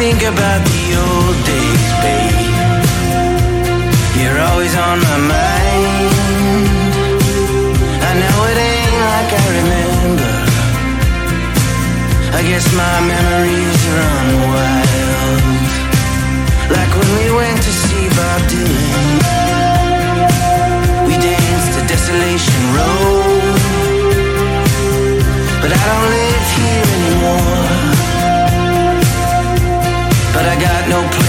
Think about the old days, babe You're always on my mind I know it ain't like I remember I guess my memories run wild like when we went to see Bob Dylan. We danced to Desolation Road. But I don't live here anymore. But I got no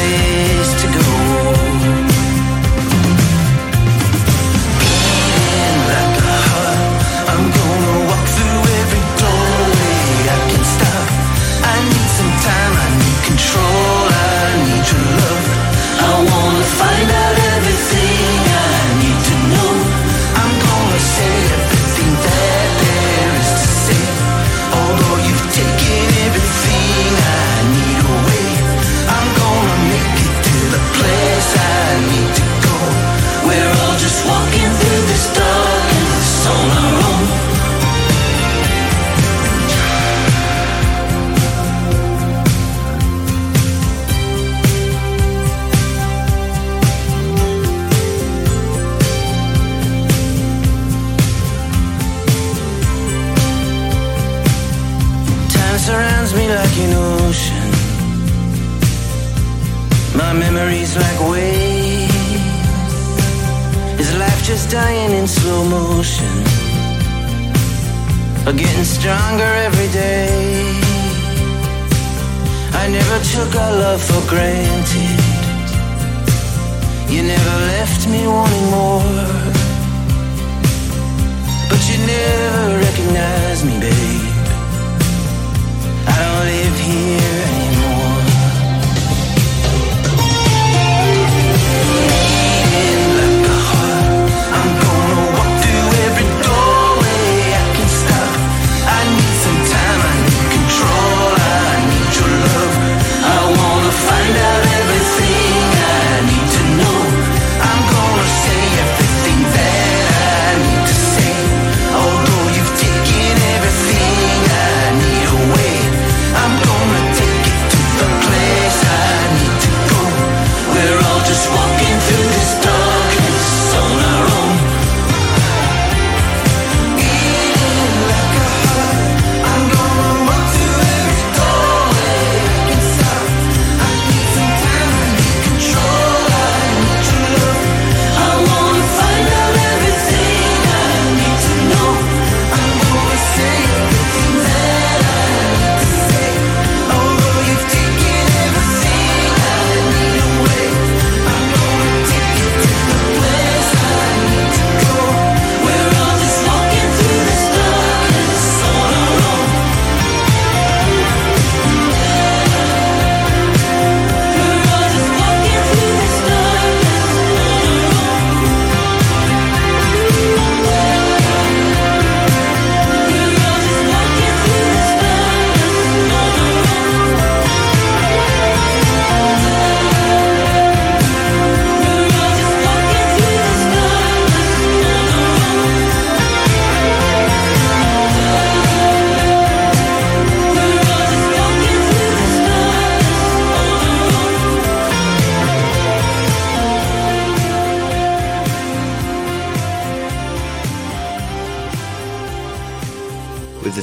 motion are getting stronger every day. I never took our love for granted. You never left me wanting more. But you never recognized me, babe. I don't live here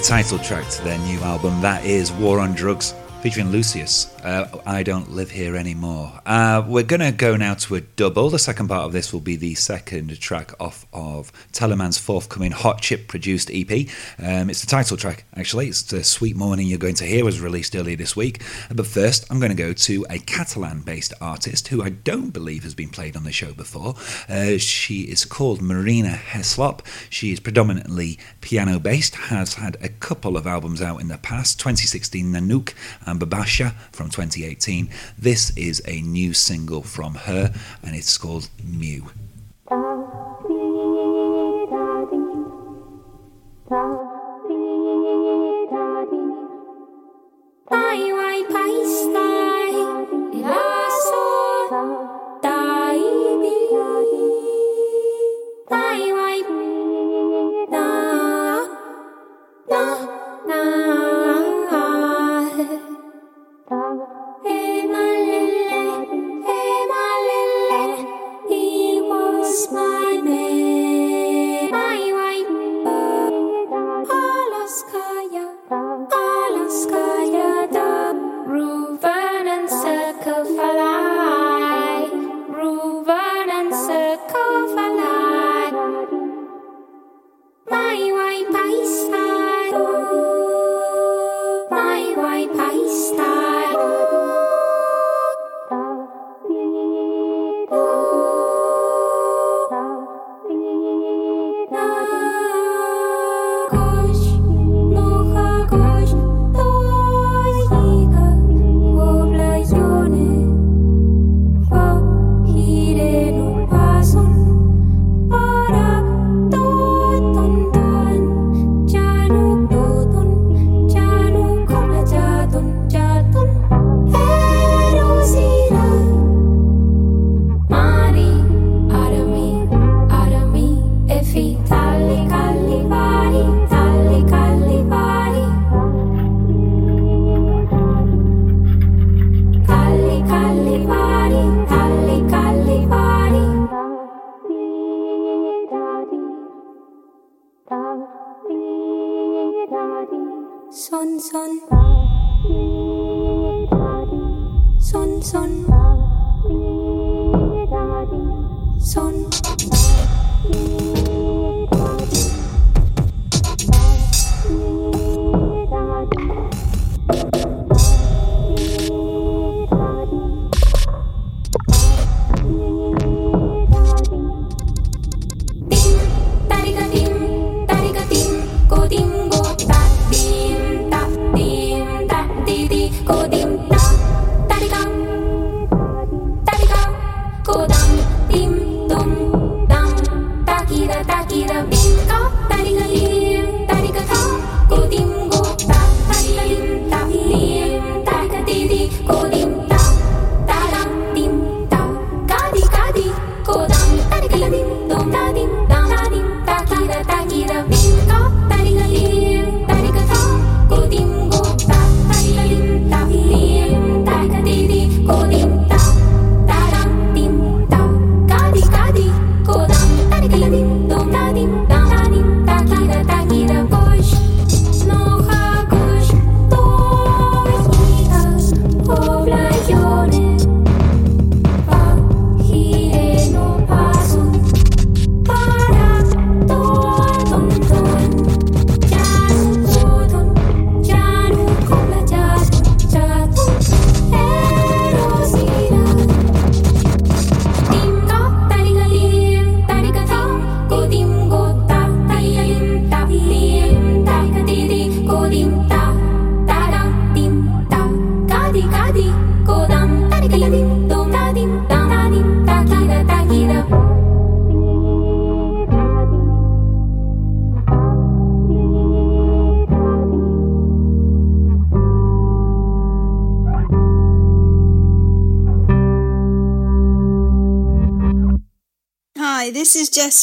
title track to their new album. That is War on Drugs, featuring Lucius. Uh, I don't live here anymore. Uh, we're going to go now to a double. The second part of this will be the second track off of Teleman's forthcoming Hot Chip produced EP. Um, it's the title track, actually. It's the Sweet Morning You're Going to Hear was released earlier this week. But first, I'm going to go to a Catalan based artist who I don't believe has been played on the show before. Uh, she is called Marina Herlop. She is predominantly piano based, has had a couple of albums out in the past 2016 Nanook and Babasha from 2018. This is a new single from her and it's called miu.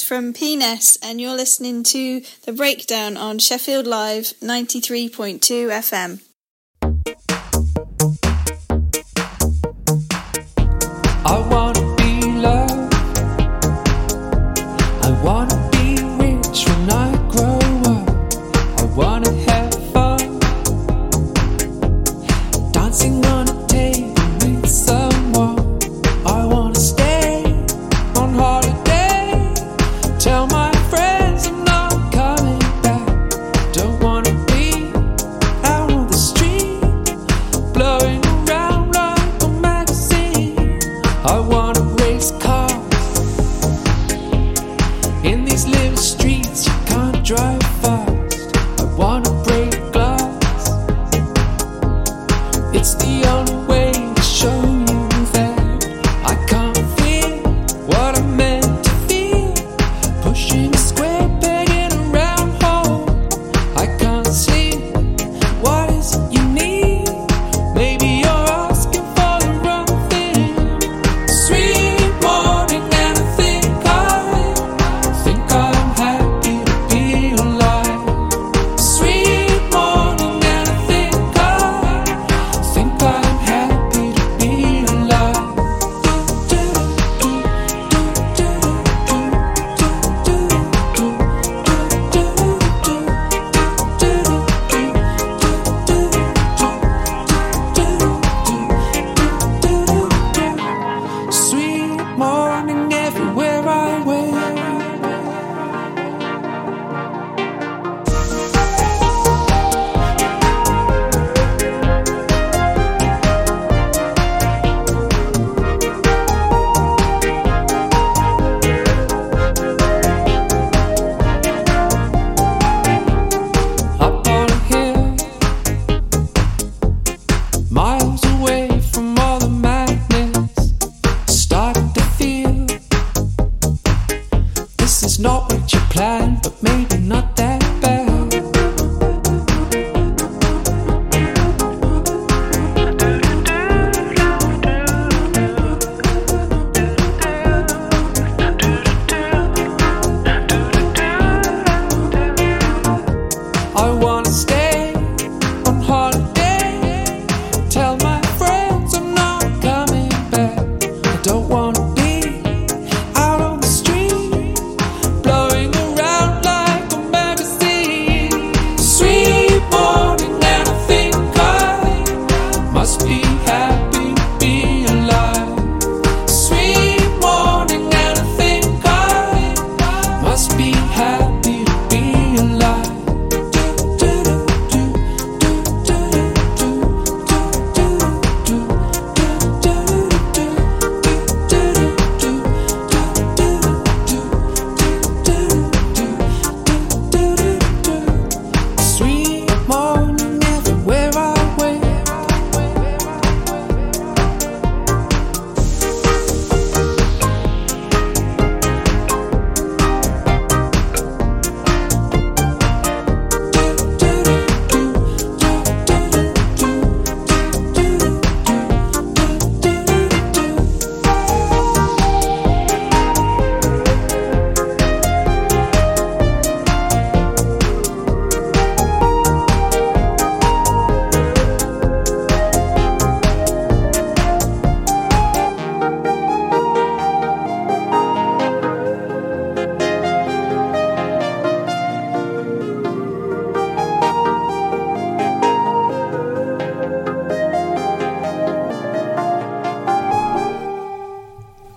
From PNES, and you're listening to The Breakdown on Sheffield Live 93.2 FM.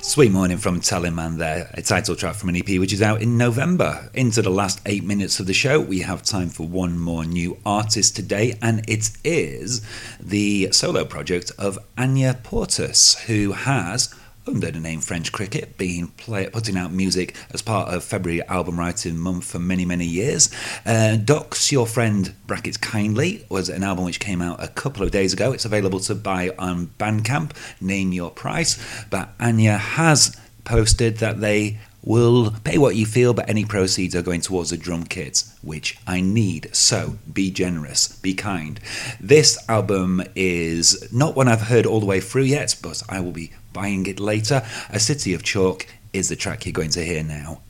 Sweet Morning from Teleman there, a title track from an EP which is out in November. Into the last eight minutes of the show, we have time for one more new artist today, and it is the solo project of Anya Portus, who has under the name French Cricket, been play, putting out music as part of February album writing month for many, many years. Uh, Docs Your Friend Brackets Kindly was an album which came out a couple of days ago. It's available to buy on Bandcamp, name your price. But Anya has posted that they will pay what you feel, but any proceeds are going towards the drum kits, which I need. So be generous, be kind. This album is not one I've heard all the way through yet, but I will be buying it later. A City of Chalk is the track you're going to hear now.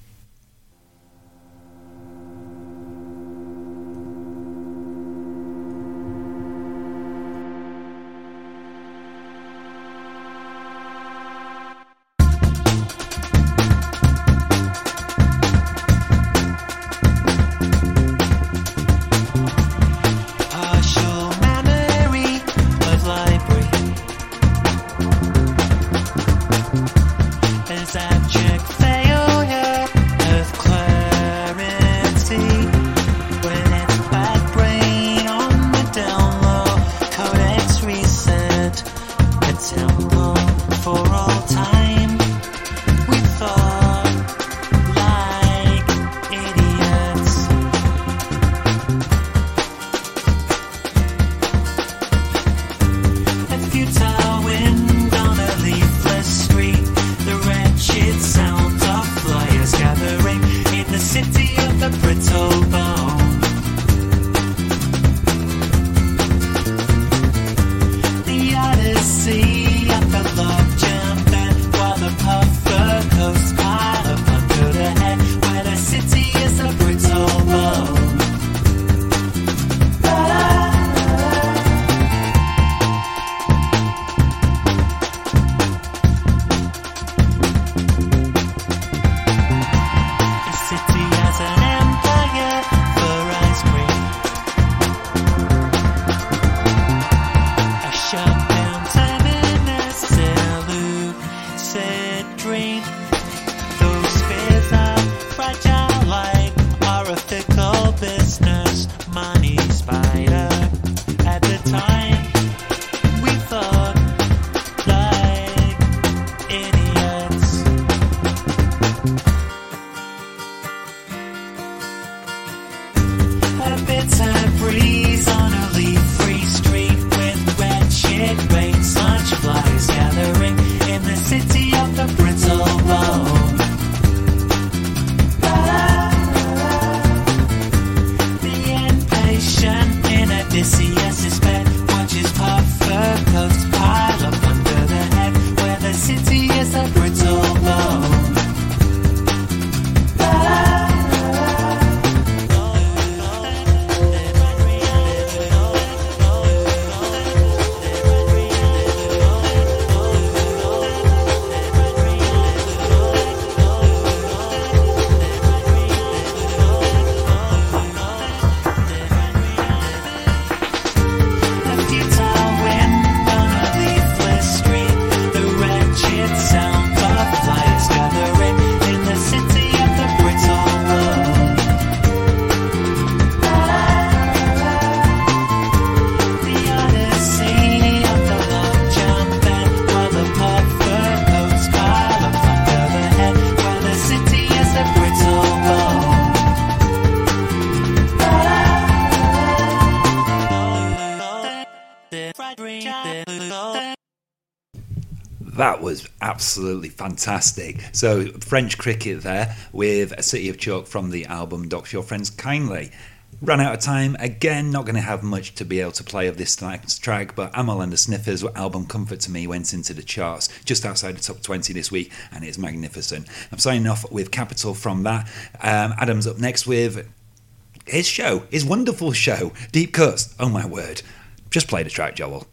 Absolutely fantastic. So, French cricket there with a City of Chalk from the album Docs Your Friends Kindly. Ran out of time again, not going to have much to be able to play of this track, but Amyl and the Sniffers album Comfort to Me went into the charts just outside the top 20 this week, and it's magnificent. I'm signing off with Capital from that. Um, Adam's up next with his show, his wonderful show, Deep Cuts. Oh my word. Just play the track, Joel.